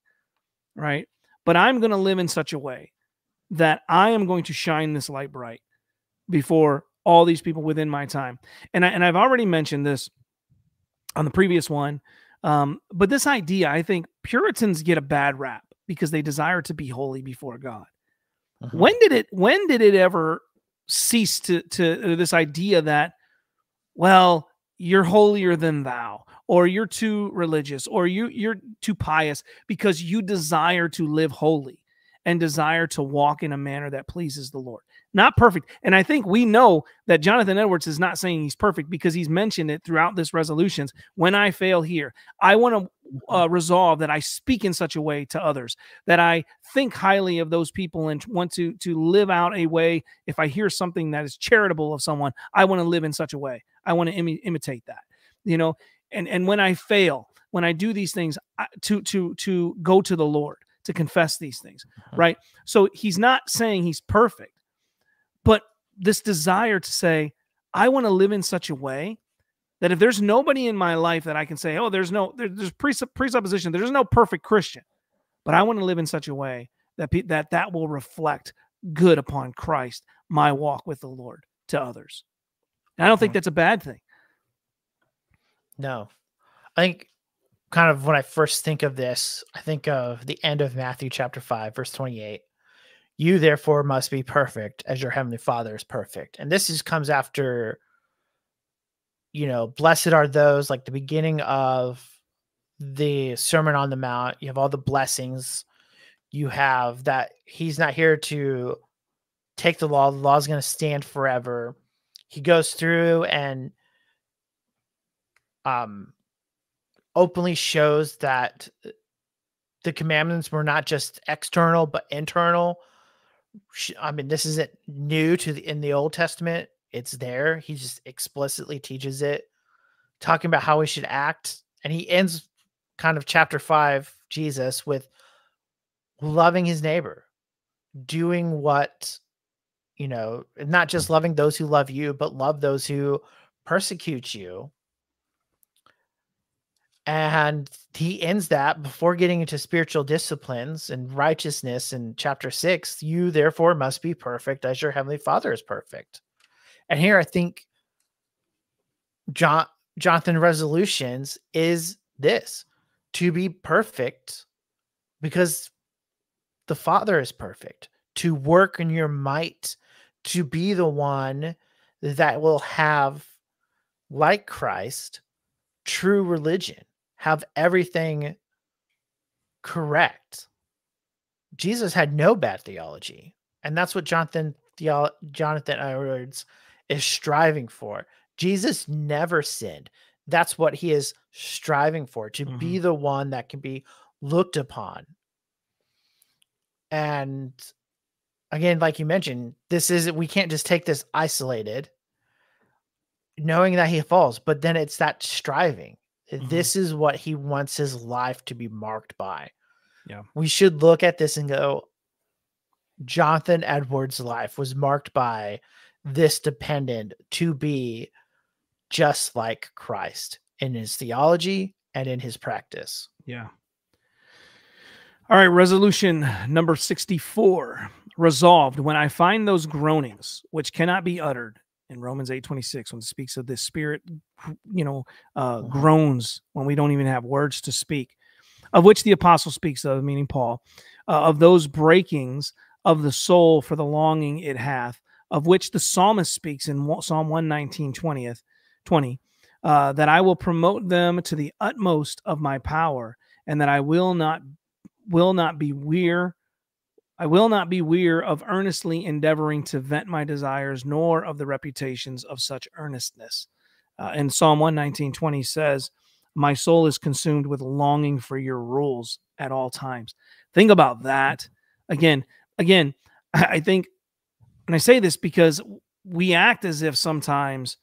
right? But I'm going to live in such a way that I am going to shine this light bright before all these people within my time. And I, and I've already mentioned this on the previous one um, but this idea, I think Puritans get a bad rap because they desire to be holy before God. Uh-huh. When did it when did it ever cease to to uh, this idea that well, you're holier than thou or you're too religious or you you're too pious because you desire to live holy and desire to walk in a manner that pleases the Lord not perfect. And I think we know that Jonathan Edwards is not saying he's perfect because he's mentioned it throughout this resolutions. When I fail here, I want to mm-hmm. uh, resolve that I speak in such a way to others that I think highly of those people and want to to live out a way. If I hear something that is charitable of someone, I want to live in such a way. I want to Im- imitate that. You know, and and when I fail, when I do these things, I, to to to go to the Lord to confess these things, uh-huh. right? So he's not saying he's perfect but this desire to say, I want to live in such a way that if there's nobody in my life that I can say, oh, there's no, there, there's presupp- presupposition, there's no perfect Christian, but I want to live in such a way that pe- that that will reflect good upon Christ, my walk with the Lord to others. And I don't think hmm. that's a bad thing. No, I think kind of when I first think of this, I think of the end of Matthew chapter five, verse twenty-eight. You therefore must be perfect as your heavenly Father is perfect. And this is comes after you know, blessed are those like the beginning of the Sermon on the Mount. You have all the blessings. You have that he's not here to take the law. The law is going to stand forever. He goes through and um openly shows that the commandments were not just external but internal I mean, this isn't new to the in the Old Testament. It's there. He just explicitly teaches it, talking about how we should act. And he ends kind of chapter five, Jesus, with loving his neighbor, doing what, you know, not just loving those who love you, but love those who persecute you. And he ends that before getting into spiritual disciplines and righteousness in chapter six. You therefore must be perfect as your heavenly father is perfect. And here I think John Jonathan resolutions is this to be perfect because the father is perfect, to work in your might, to be the one that will have, like Christ, true religion have everything correct. Jesus had no bad theology. And that's what Jonathan Theo- Jonathan Edwards is striving for. Jesus never sinned. That's what he is striving for to mm-hmm. be the one that can be looked upon. And again, like you mentioned, this is we can't just take this isolated, knowing that he falls, but then it's that striving. Mm-hmm. This is what he wants his life to be marked by. Yeah. We should look at this and go, Jonathan Edwards' life was marked by this dependent to be just like Christ in his theology and in his practice. Yeah. All right, resolution number 64. Resolved when I find those groanings which cannot be uttered in Romans 8 26 when it speaks of this spirit, you know, uh, mm-hmm. groans when we don't even have words to speak, of which the apostle speaks of, meaning Paul, uh, of those breakings of the soul for the longing it hath, of which the psalmist speaks in Psalm 119 20th, 20, uh, that I will promote them to the utmost of my power, and that I will not will not be weary I will not be weary of earnestly endeavoring to vent my desires, nor of the reputations of such earnestness. Uh, and Psalm 119 20 says, My soul is consumed with longing for your rules at all times. Think about that. Again, again, I think, and I say this because we act as if sometimes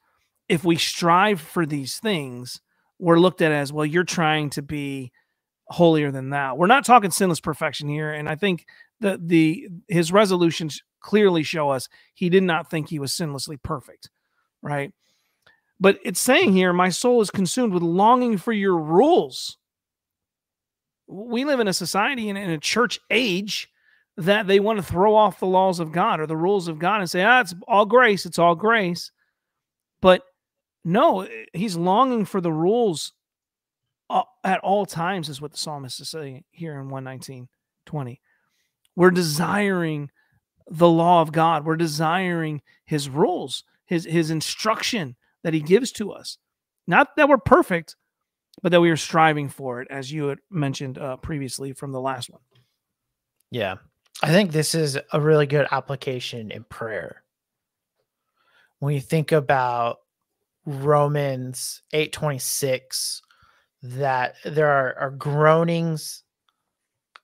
if we strive for these things, we're looked at as, well, you're trying to be holier than thou. We're not talking sinless perfection here. And I think the the his resolutions clearly show us he did not think he was sinlessly perfect, right? But it's saying here, my soul is consumed with longing for your rules. We live in a society and in a church age that they want to throw off the laws of God or the rules of God and say, ah, it's all grace, it's all grace. But no, he's longing for the rules at all times, is what the psalmist is saying here in 119 20. We're desiring the law of God. We're desiring his rules, his his instruction that he gives to us. Not that we're perfect, but that we are striving for it, as you had mentioned uh, previously from the last one. Yeah. I think this is a really good application in prayer. When you think about Romans 8:26 that there are, are groanings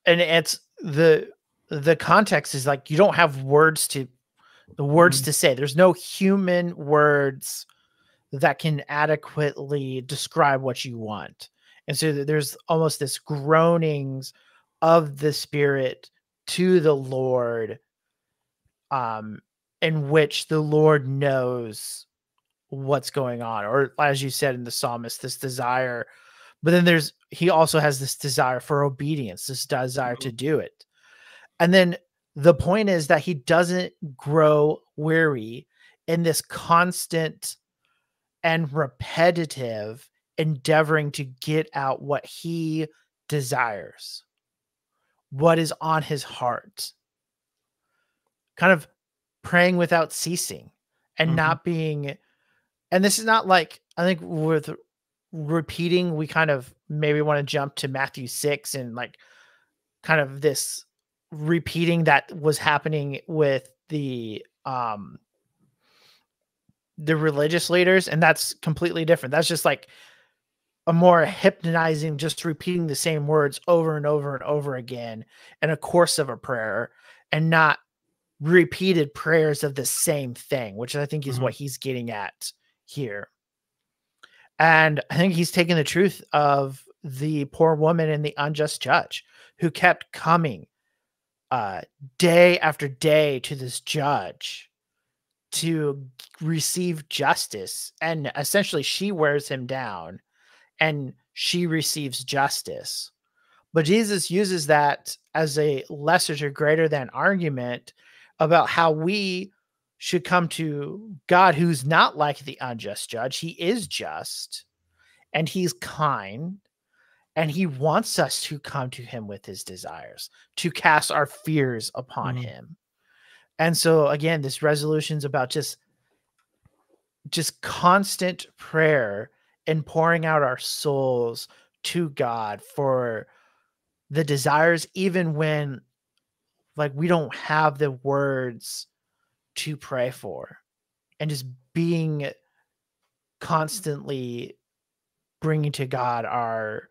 and it's the the context is like you don't have words to the words mm-hmm. to say. There's no human words that can adequately describe what you want. And so there's almost this groanings of the spirit to the Lord um in which the Lord knows what's going on or as you said in the psalmist this desire but then there's he also has this desire for obedience this desire mm-hmm. to do it and then the point is that he doesn't grow weary in this constant and repetitive endeavoring to get out what he desires, what is on his heart. Kind of praying without ceasing and mm-hmm. not being, and this is not like, I think with repeating, we kind of maybe want to jump to Matthew 6 and like kind of this repeating that was happening with the um the religious leaders and that's completely different that's just like a more hypnotizing just repeating the same words over and over and over again in a course of a prayer and not repeated prayers of the same thing which i think is mm-hmm. what he's getting at here and i think he's taking the truth of the poor woman and the unjust judge who kept coming uh, day after day to this judge to receive justice. And essentially, she wears him down and she receives justice. But Jesus uses that as a lesser to greater than argument about how we should come to God, who's not like the unjust judge. He is just and he's kind and he wants us to come to him with his desires, to cast our fears upon mm-hmm. him. And so again, this resolution is about just just constant prayer and pouring out our souls to God for the desires even when like we don't have the words to pray for and just being constantly bringing to God our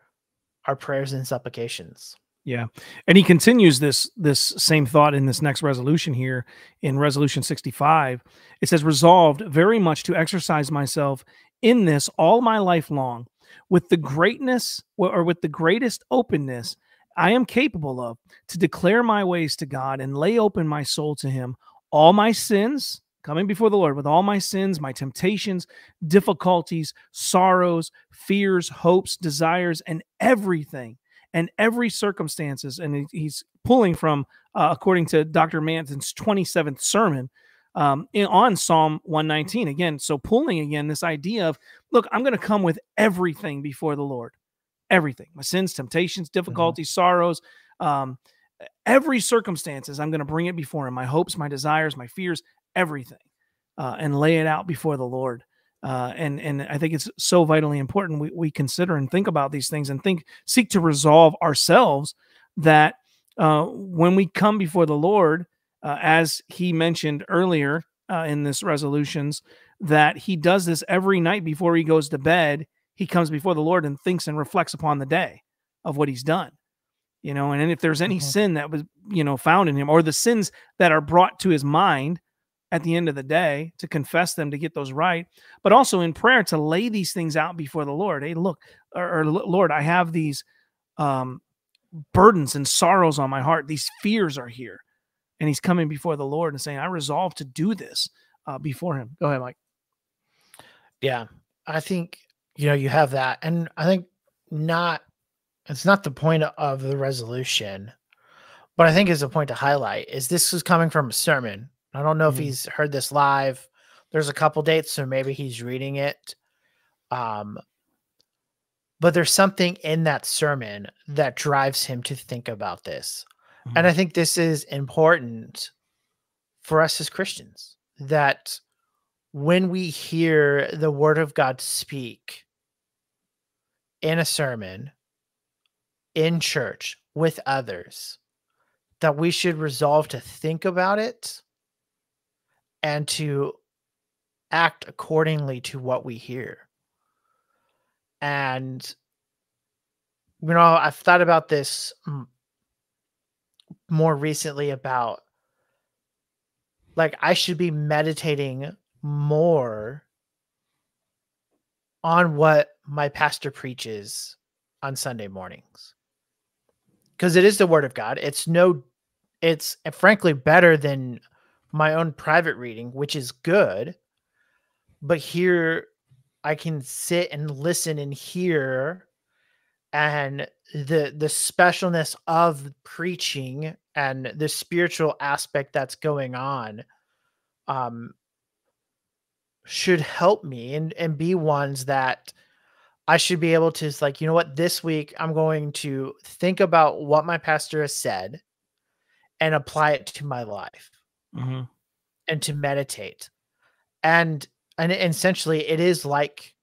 our prayers and supplications. Yeah. And he continues this this same thought in this next resolution here in resolution 65. It says resolved very much to exercise myself in this all my life long with the greatness or with the greatest openness I am capable of to declare my ways to God and lay open my soul to him all my sins coming before the Lord with all my sins, my temptations, difficulties, sorrows, fears, hopes, desires, and everything and every circumstances. And he's pulling from, uh, according to Dr. Manton's 27th sermon um, in, on Psalm 119. Again, so pulling again this idea of, look, I'm going to come with everything before the Lord. Everything, my sins, temptations, mm-hmm. difficulties, mm-hmm. sorrows, um, every circumstances, I'm going to bring it before him. My hopes, my desires, my fears, everything uh, and lay it out before the Lord. Uh, and and I think it's so vitally important we, we consider and think about these things and think seek to resolve ourselves that uh, when we come before the Lord, uh, as he mentioned earlier uh, in this resolutions, that he does this every night before he goes to bed. He comes before the Lord and thinks and reflects upon the day of what he's done. You know, and if there's any mm-hmm. sin that was, you know, found in him or the sins that are brought to his mind at the end of the day, to confess them, to get those right, but also in prayer to lay these things out before the Lord. Hey, look, or, or Lord, I have these um, burdens and sorrows on my heart. These fears are here. And he's coming before the Lord and saying, I resolve to do this uh, before him. Go ahead, Mike. Yeah. I think, you know, you have that. And I think not, it's not the point of the resolution, but I think is a point to highlight is this is coming from a sermon. I don't know mm-hmm. if he's heard this live. There's a couple dates, so maybe he's reading it. Um, but there's something in that sermon that drives him to think about this. Mm-hmm. And I think this is important for us as Christians that when we hear the word of God speak in a sermon, in church, with others, that we should resolve to think about it and to act accordingly to what we hear. And, you know, I've thought about this mm, more recently about like I should be meditating more on what my pastor preaches on Sunday mornings. Because it is the word of God. It's no it's frankly better than my own private reading, which is good. But here I can sit and listen and hear and the the specialness of preaching and the spiritual aspect that's going on um should help me and and be ones that I should be able to like you know what this week I'm going to think about what my pastor has said and apply it to my life mm-hmm. and to meditate and and essentially it is like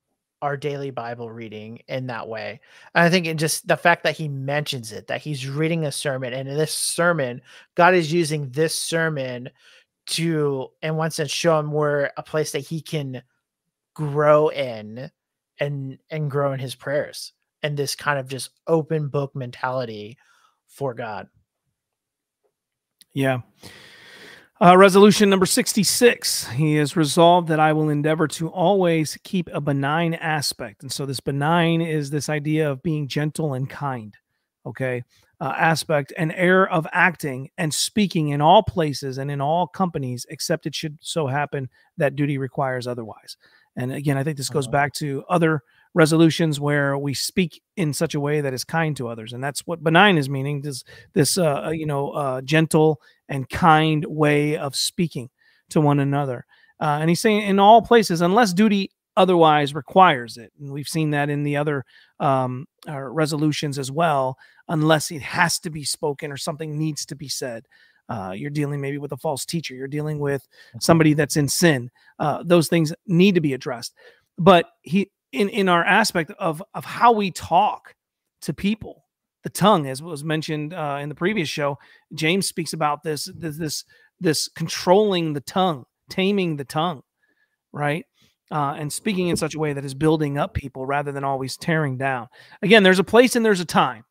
our daily Bible reading in that way. And I think it just the fact that he mentions it, that he's reading a sermon, and in this sermon, God is using this sermon to, in one sense, show him where a place that he can grow in and and grow in his prayers and this kind of just open book mentality for God. Yeah. Uh, resolution number 66. He has resolved that I will endeavor to always keep a benign aspect. And so, this benign is this idea of being gentle and kind, okay? Uh, aspect, an air of acting and speaking in all places and in all companies, except it should so happen that duty requires otherwise. And again, I think this goes uh-huh. back to other resolutions where we speak in such a way that is kind to others and that's what benign is meaning this this uh, uh, you know uh, gentle and kind way of speaking to one another uh, and he's saying in all places unless duty otherwise requires it and we've seen that in the other um, uh, resolutions as well unless it has to be spoken or something needs to be said. Uh, you're dealing maybe with a false teacher you're dealing with somebody that's in sin uh, those things need to be addressed. But he in in our aspect of of how we talk to people the tongue as was mentioned uh, in the previous show james speaks about this this this, this controlling the tongue taming the tongue right uh, and speaking in such a way that is building up people rather than always tearing down again there's a place and there's a time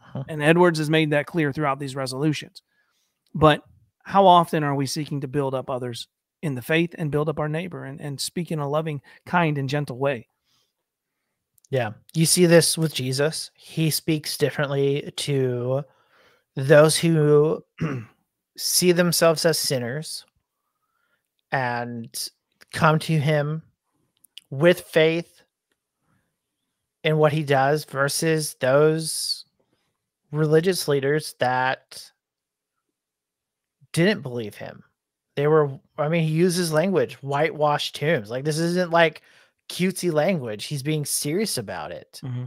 uh-huh. and edwards has made that clear throughout these resolutions but how often are we seeking to build up others in the faith and build up our neighbor and, and speak in a loving, kind, and gentle way. Yeah. You see this with Jesus. He speaks differently to those who see themselves as sinners and come to him with faith in what he does versus those religious leaders that didn't believe him they were i mean he uses language whitewashed tombs like this isn't like cutesy language. He's being serious about it. Mm-hmm.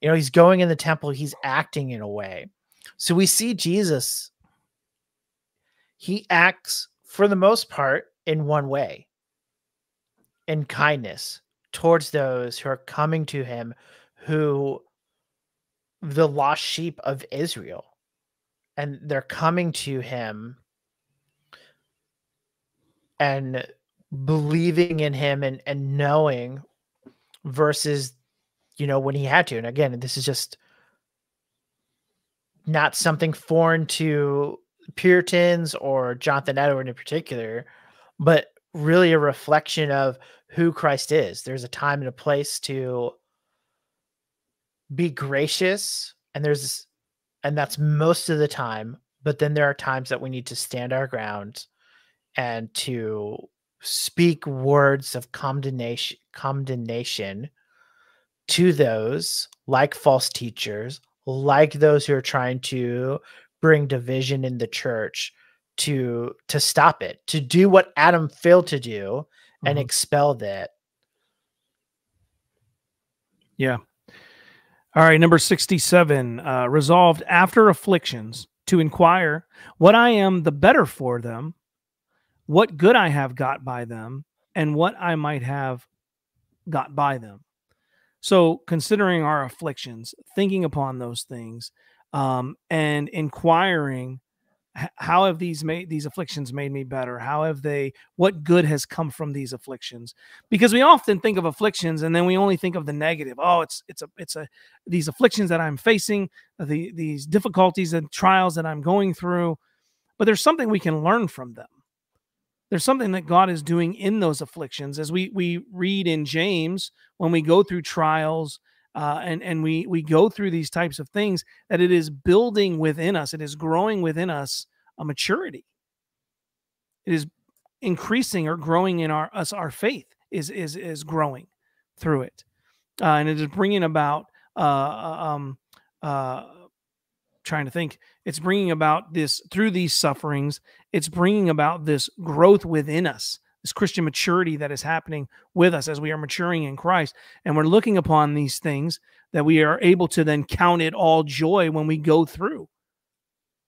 you know he's going in the temple. He's acting in a way. So we see jesus he acts for the most part in one way in kindness towards those who are coming to him who the lost sheep of israel and they're coming to him and believing in him and and knowing versus you know when he had to. And again this is just not something foreign to puritans or jonathan edward in particular but really a reflection of who christ is. There's a time and a place to be gracious and there's and that's most of the time but then there are times that we need to stand our ground and to speak words of condemnation condemnation to those like false teachers like those who are trying to bring division in the church to to stop it to do what adam failed to do mm-hmm. and expel that yeah all right number 67 uh, resolved after afflictions to inquire what i am the better for them what good I have got by them and what I might have got by them. So, considering our afflictions, thinking upon those things, um, and inquiring, how have these made these afflictions made me better? How have they? What good has come from these afflictions? Because we often think of afflictions, and then we only think of the negative. Oh, it's it's a it's a these afflictions that I'm facing, the these difficulties and trials that I'm going through. But there's something we can learn from them there's something that God is doing in those afflictions. As we we read in James, when we go through trials uh, and and we we go through these types of things, that it is building within us, it is growing within us a maturity. It is increasing or growing in our us our faith is is is growing through it, uh, and it is bringing about uh, uh um uh trying to think it's bringing about this through these sufferings it's bringing about this growth within us this christian maturity that is happening with us as we are maturing in christ. And we're looking upon these things that we are able to then count it all joy when we go through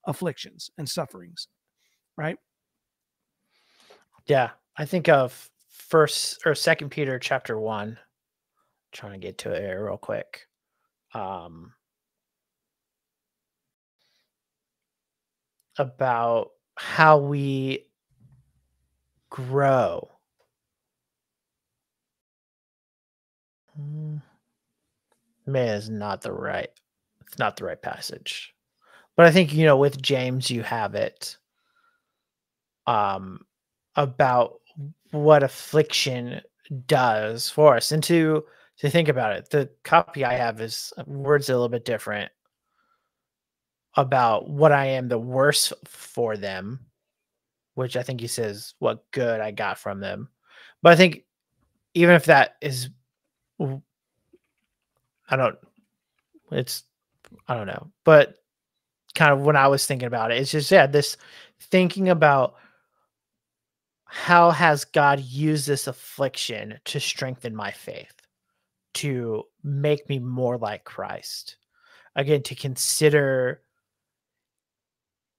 afflictions and sufferings right? Yeah i think of first or second peter chapter one. Trying to get to it here real quick. Um about how we grow. Mm. Man is not the right. It's not the right passage, but I think you know with James you have it. Um, about what affliction does for us, and to to think about it, the copy I have is words a little bit different about what I am the worse for them, which I think he says what good I got from them. But I think even if that is, I don't, it's, I don't know, but kind of when I was thinking about it, it's just, yeah, this thinking about how has God used this affliction to strengthen my faith, to make me more like Christ. Again, to consider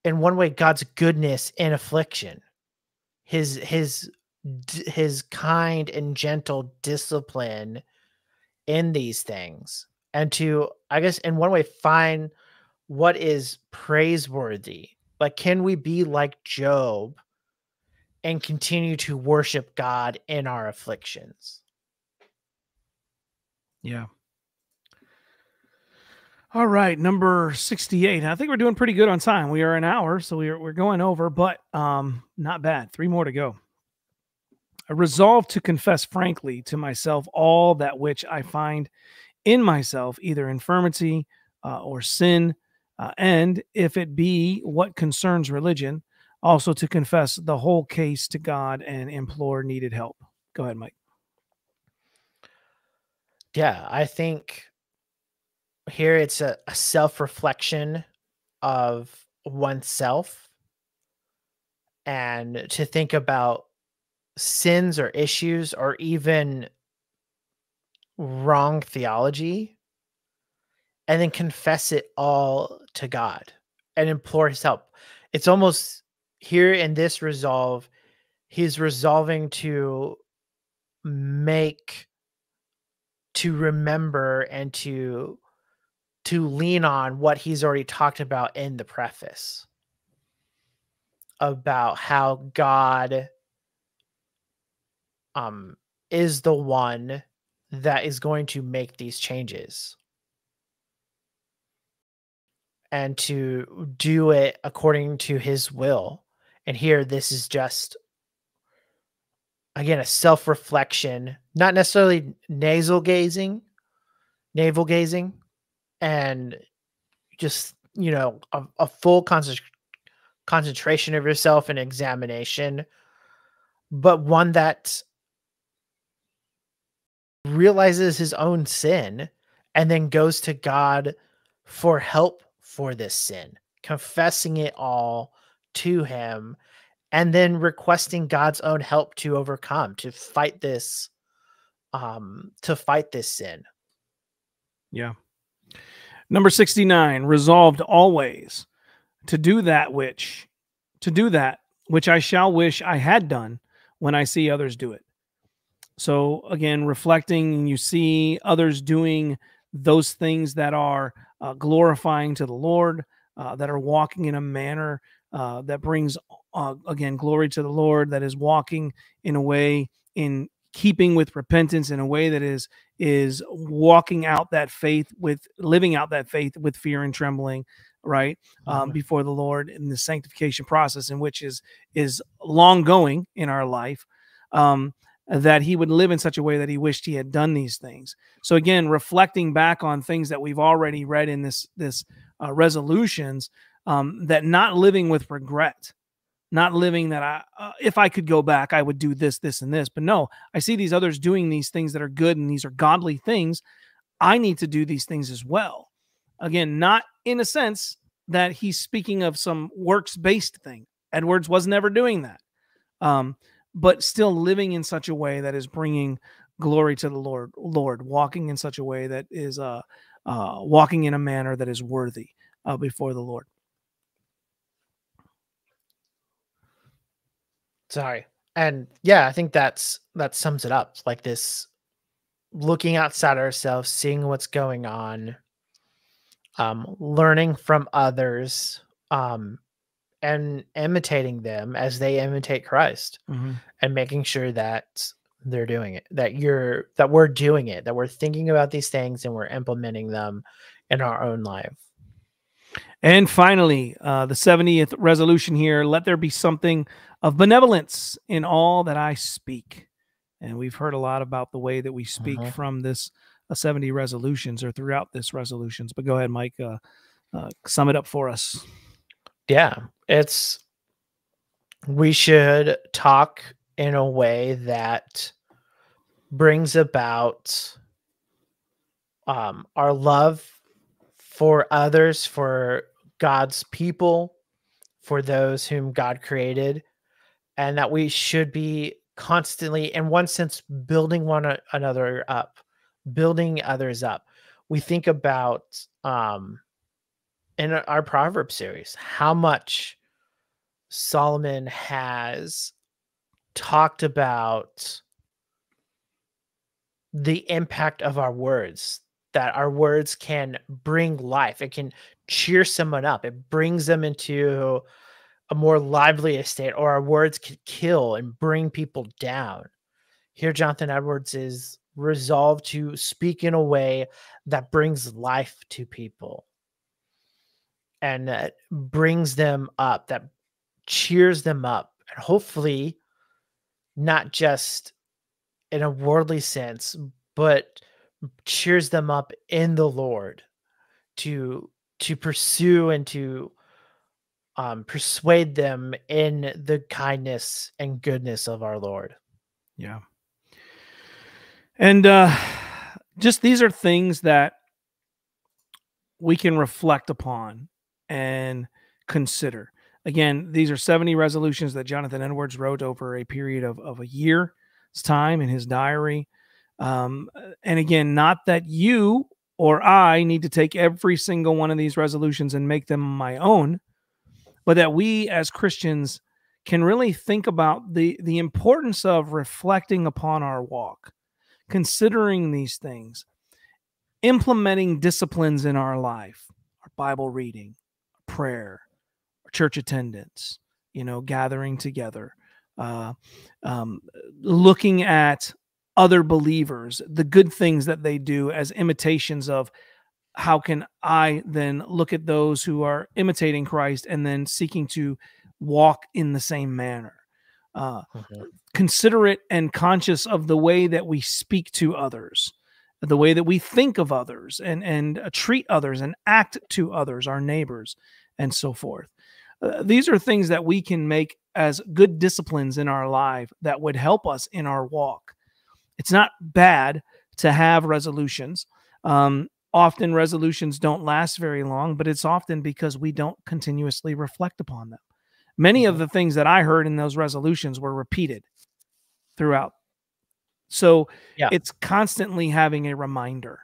in one way God's goodness in affliction. His his his kind and gentle discipline in these things and to I guess in one way find what is praiseworthy. Like can we be like Job and continue to worship God in our afflictions? Yeah. All right, number 68. I think we're doing pretty good on time. We are an hour, so we're, we're going over, but um, not bad. Three more to go. I resolve to confess frankly to myself all that which I find in myself, either infirmity uh, or sin, uh, and if it be what concerns religion, also to confess the whole case to God and implore needed help. Go ahead, Mike. Yeah, I think here it's a, a self-reflection of oneself and to think about sins or issues or even wrong theology and then confess it all to God and implore his help. It's almost here in this resolve, he's resolving to make, to remember, and to to lean on what he's already talked about in the preface about how God um is the one that is going to make these changes and to do it according to his will. And here, this is just, again, a self reflection, not necessarily nasal gazing, navel gazing, and just, you know, a, a full concentration of yourself and examination, but one that realizes his own sin and then goes to God for help for this sin, confessing it all to him, and then requesting God's own help to overcome, to fight this, um, to fight this sin. Yeah. Number 69, resolved always to do that which, to do that which I shall wish I had done when I see others do it. So again, reflecting, you see others doing those things that are uh, glorifying to the Lord, uh, that are walking in a manner uh, that brings, uh, again, glory to the Lord, that is walking in a way in keeping with repentance in a way that is is walking out that faith with living out that faith with fear and trembling right um, mm-hmm. before the lord in the sanctification process in which is is long going in our life um, that he would live in such a way that he wished he had done these things. So again, reflecting back on things that we've already read in this this uh, resolutions, um, that not living with regret, not living that I uh, if I could go back, I would do this, this, and this. But no, I see these others doing these things that are good and these are godly things. I need to do these things as well. Again, not in a sense that he's speaking of some works based thing. Edwards was never doing that. Um, but still living in such a way that is bringing glory to the Lord, Lord, walking in such a way that is uh, uh walking in a manner that is worthy uh, before the Lord. Sorry. And yeah, I think that's that sums it up. Like this looking outside ourselves, seeing what's going on, um, learning from others, um, and imitating them as they imitate Christ mm-hmm. and making sure that they're doing it that you're that we're doing it that we're thinking about these things and we're implementing them in our own life and finally uh, the 70th resolution here let there be something of benevolence in all that i speak and we've heard a lot about the way that we speak uh-huh. from this uh, 70 resolutions or throughout this resolutions but go ahead mike uh, uh sum it up for us yeah, it's we should talk in a way that brings about um, our love for others, for God's people, for those whom God created, and that we should be constantly, in one sense, building one another up, building others up. We think about um, in our proverb series how much Solomon has talked about the impact of our words that our words can bring life it can cheer someone up it brings them into a more lively estate or our words could kill and bring people down. Here jonathan edwards is resolved to speak in a way that brings life to people and that brings them up, that cheers them up, and hopefully not just in a worldly sense, but cheers them up in the Lord to to pursue and to um, persuade them in the kindness and goodness of our Lord. Yeah. And uh, just these are things that we can reflect upon and consider. Again, these are 70 resolutions that Jonathan Edwards wrote over a period of, of a year's time in his diary. Um, and again, not that you or I need to take every single one of these resolutions and make them my own, but that we as Christians can really think about the, the importance of reflecting upon our walk, considering these things, implementing disciplines in our life, our Bible reading, prayer, church attendance, you know, gathering together, uh, um, looking at other believers, the good things that they do as imitations of how can I then look at those who are imitating Christ and then seeking to walk in the same manner. Uh, mm-hmm. Considerate and conscious of the way that we speak to others, the way that we think of others, and and uh, treat others and act to others, our neighbors, and so forth. Uh, these are things that we can make as good disciplines in our life that would help us in our walk. It's not bad to have resolutions. Um, often resolutions don't last very long, but it's often because we don't continuously reflect upon them. Many of mm-hmm. the things that I heard in those resolutions were repeated throughout. So yeah. it's constantly having a reminder.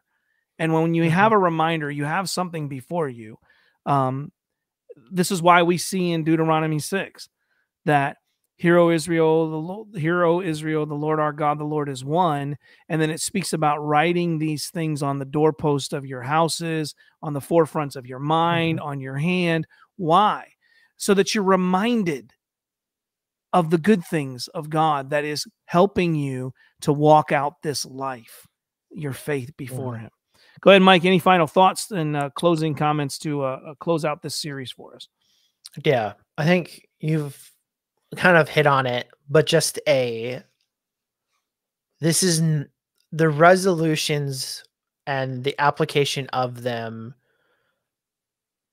And when you mm-hmm. have a reminder, you have something before you. Um, this is why we see in Deuteronomy 6 that Hear O Israel, the Hear O Israel, the Lord our God, the Lord is one. And then it speaks about writing these things on the doorpost of your houses, on the forefronts of your mind, mm-hmm. on your hand. Why? So that you're reminded of the good things of God that is helping you to walk out this life, your faith before mm-hmm. Him. Go ahead, Mike. Any final thoughts and uh, closing comments to uh, uh, close out this series for us? Yeah, I think you've kind of hit on it, but just a this is the resolutions and the application of them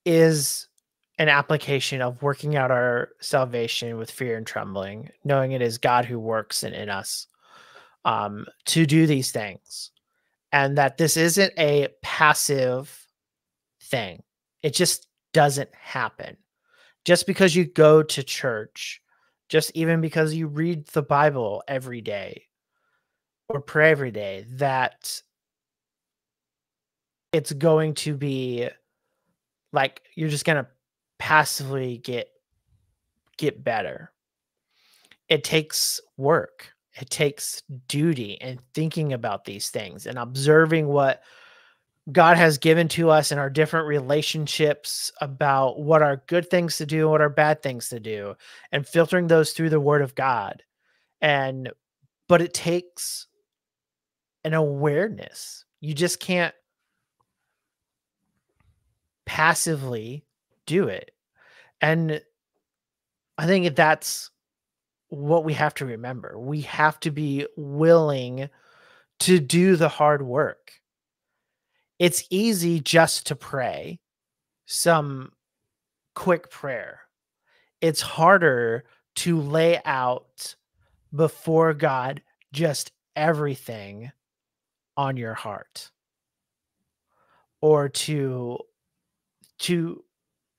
is an application of working out our salvation with fear and trembling, knowing it is God who works in, in us um, to do these things, and that this isn't a passive thing. It just doesn't happen. Just because you go to church just even because you read the Bible every day or pray every day, that it's going to be like you're just going to passively get get better. It takes work. It takes duty and thinking about these things and observing what God has given to us in our different relationships about what are good things to do and what are bad things to do, and filtering those through the Word of God. And, but it takes an awareness. You just can't passively do it. And I think that's what we have to remember. We have to be willing to do the hard work it's easy just to pray some quick prayer. It's harder to lay out before God just everything on your heart or to to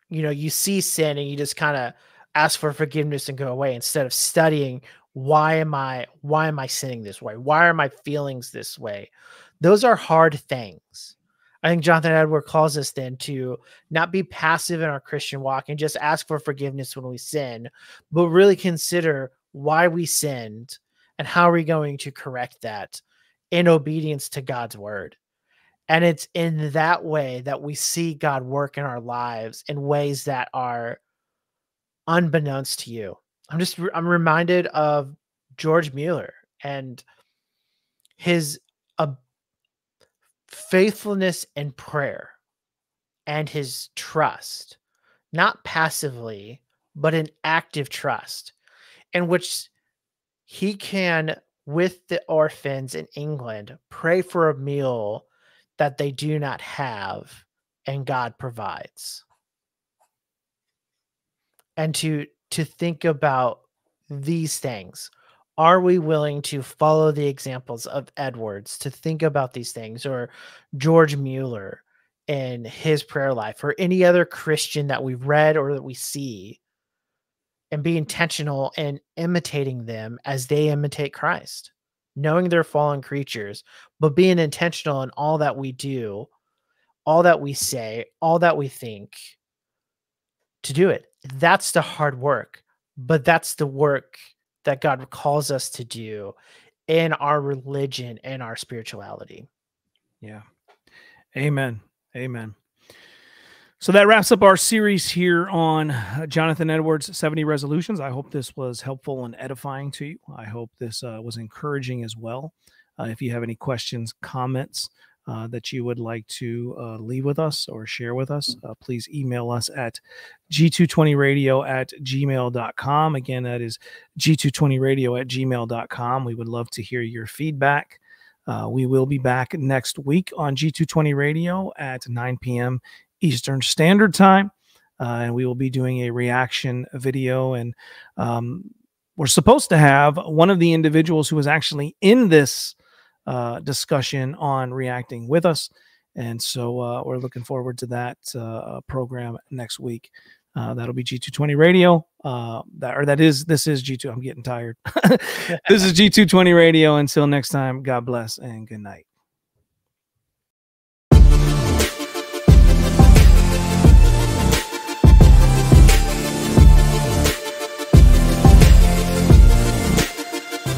you know you see sin and you just kind of ask for forgiveness and go away instead of studying why am i why am i sinning this way? Why are my feelings this way? Those are hard things I think Jonathan Edward calls us then to not be passive in our Christian walk and just ask for forgiveness when we sin, but really consider why we sinned and how are we going to correct that in obedience to God's word. And it's in that way that we see God work in our lives in ways that are unbeknownst to you. I'm just I'm reminded of George Mueller and his faithfulness and prayer and his trust, not passively, but an active trust, in which he can, with the orphans in England, pray for a meal that they do not have, and God provides. And to to think about these things are we willing to follow the examples of Edwards to think about these things or George Mueller in his prayer life or any other Christian that we've read or that we see and be intentional in imitating them as they imitate Christ, knowing they're fallen creatures, but being intentional in all that we do, all that we say, all that we think to do it. That's the hard work, but that's the work that God calls us to do in our religion and our spirituality. Yeah. Amen. Amen. So that wraps up our series here on uh, Jonathan Edwards' 70 resolutions. I hope this was helpful and edifying to you. I hope this uh, was encouraging as well. Uh, if you have any questions, comments uh, that you would like to uh, leave with us or share with us, uh, please email us at g220radio at gmail.com. Again, that is g220radio at gmail.com. We would love to hear your feedback. we will be back next week on G220 Radio at 9 p.m. Eastern Standard Time. Uh, and we will be doing a reaction video. And um, we're supposed to have one of the individuals who was actually in this uh, discussion on reacting with us. And so uh, we're looking forward to that uh, program next week. Uh, that'll be G220 Radio. Uh, that or that is this is G2. I'm getting tired. this is G220 Radio. Until next time, God bless and good night.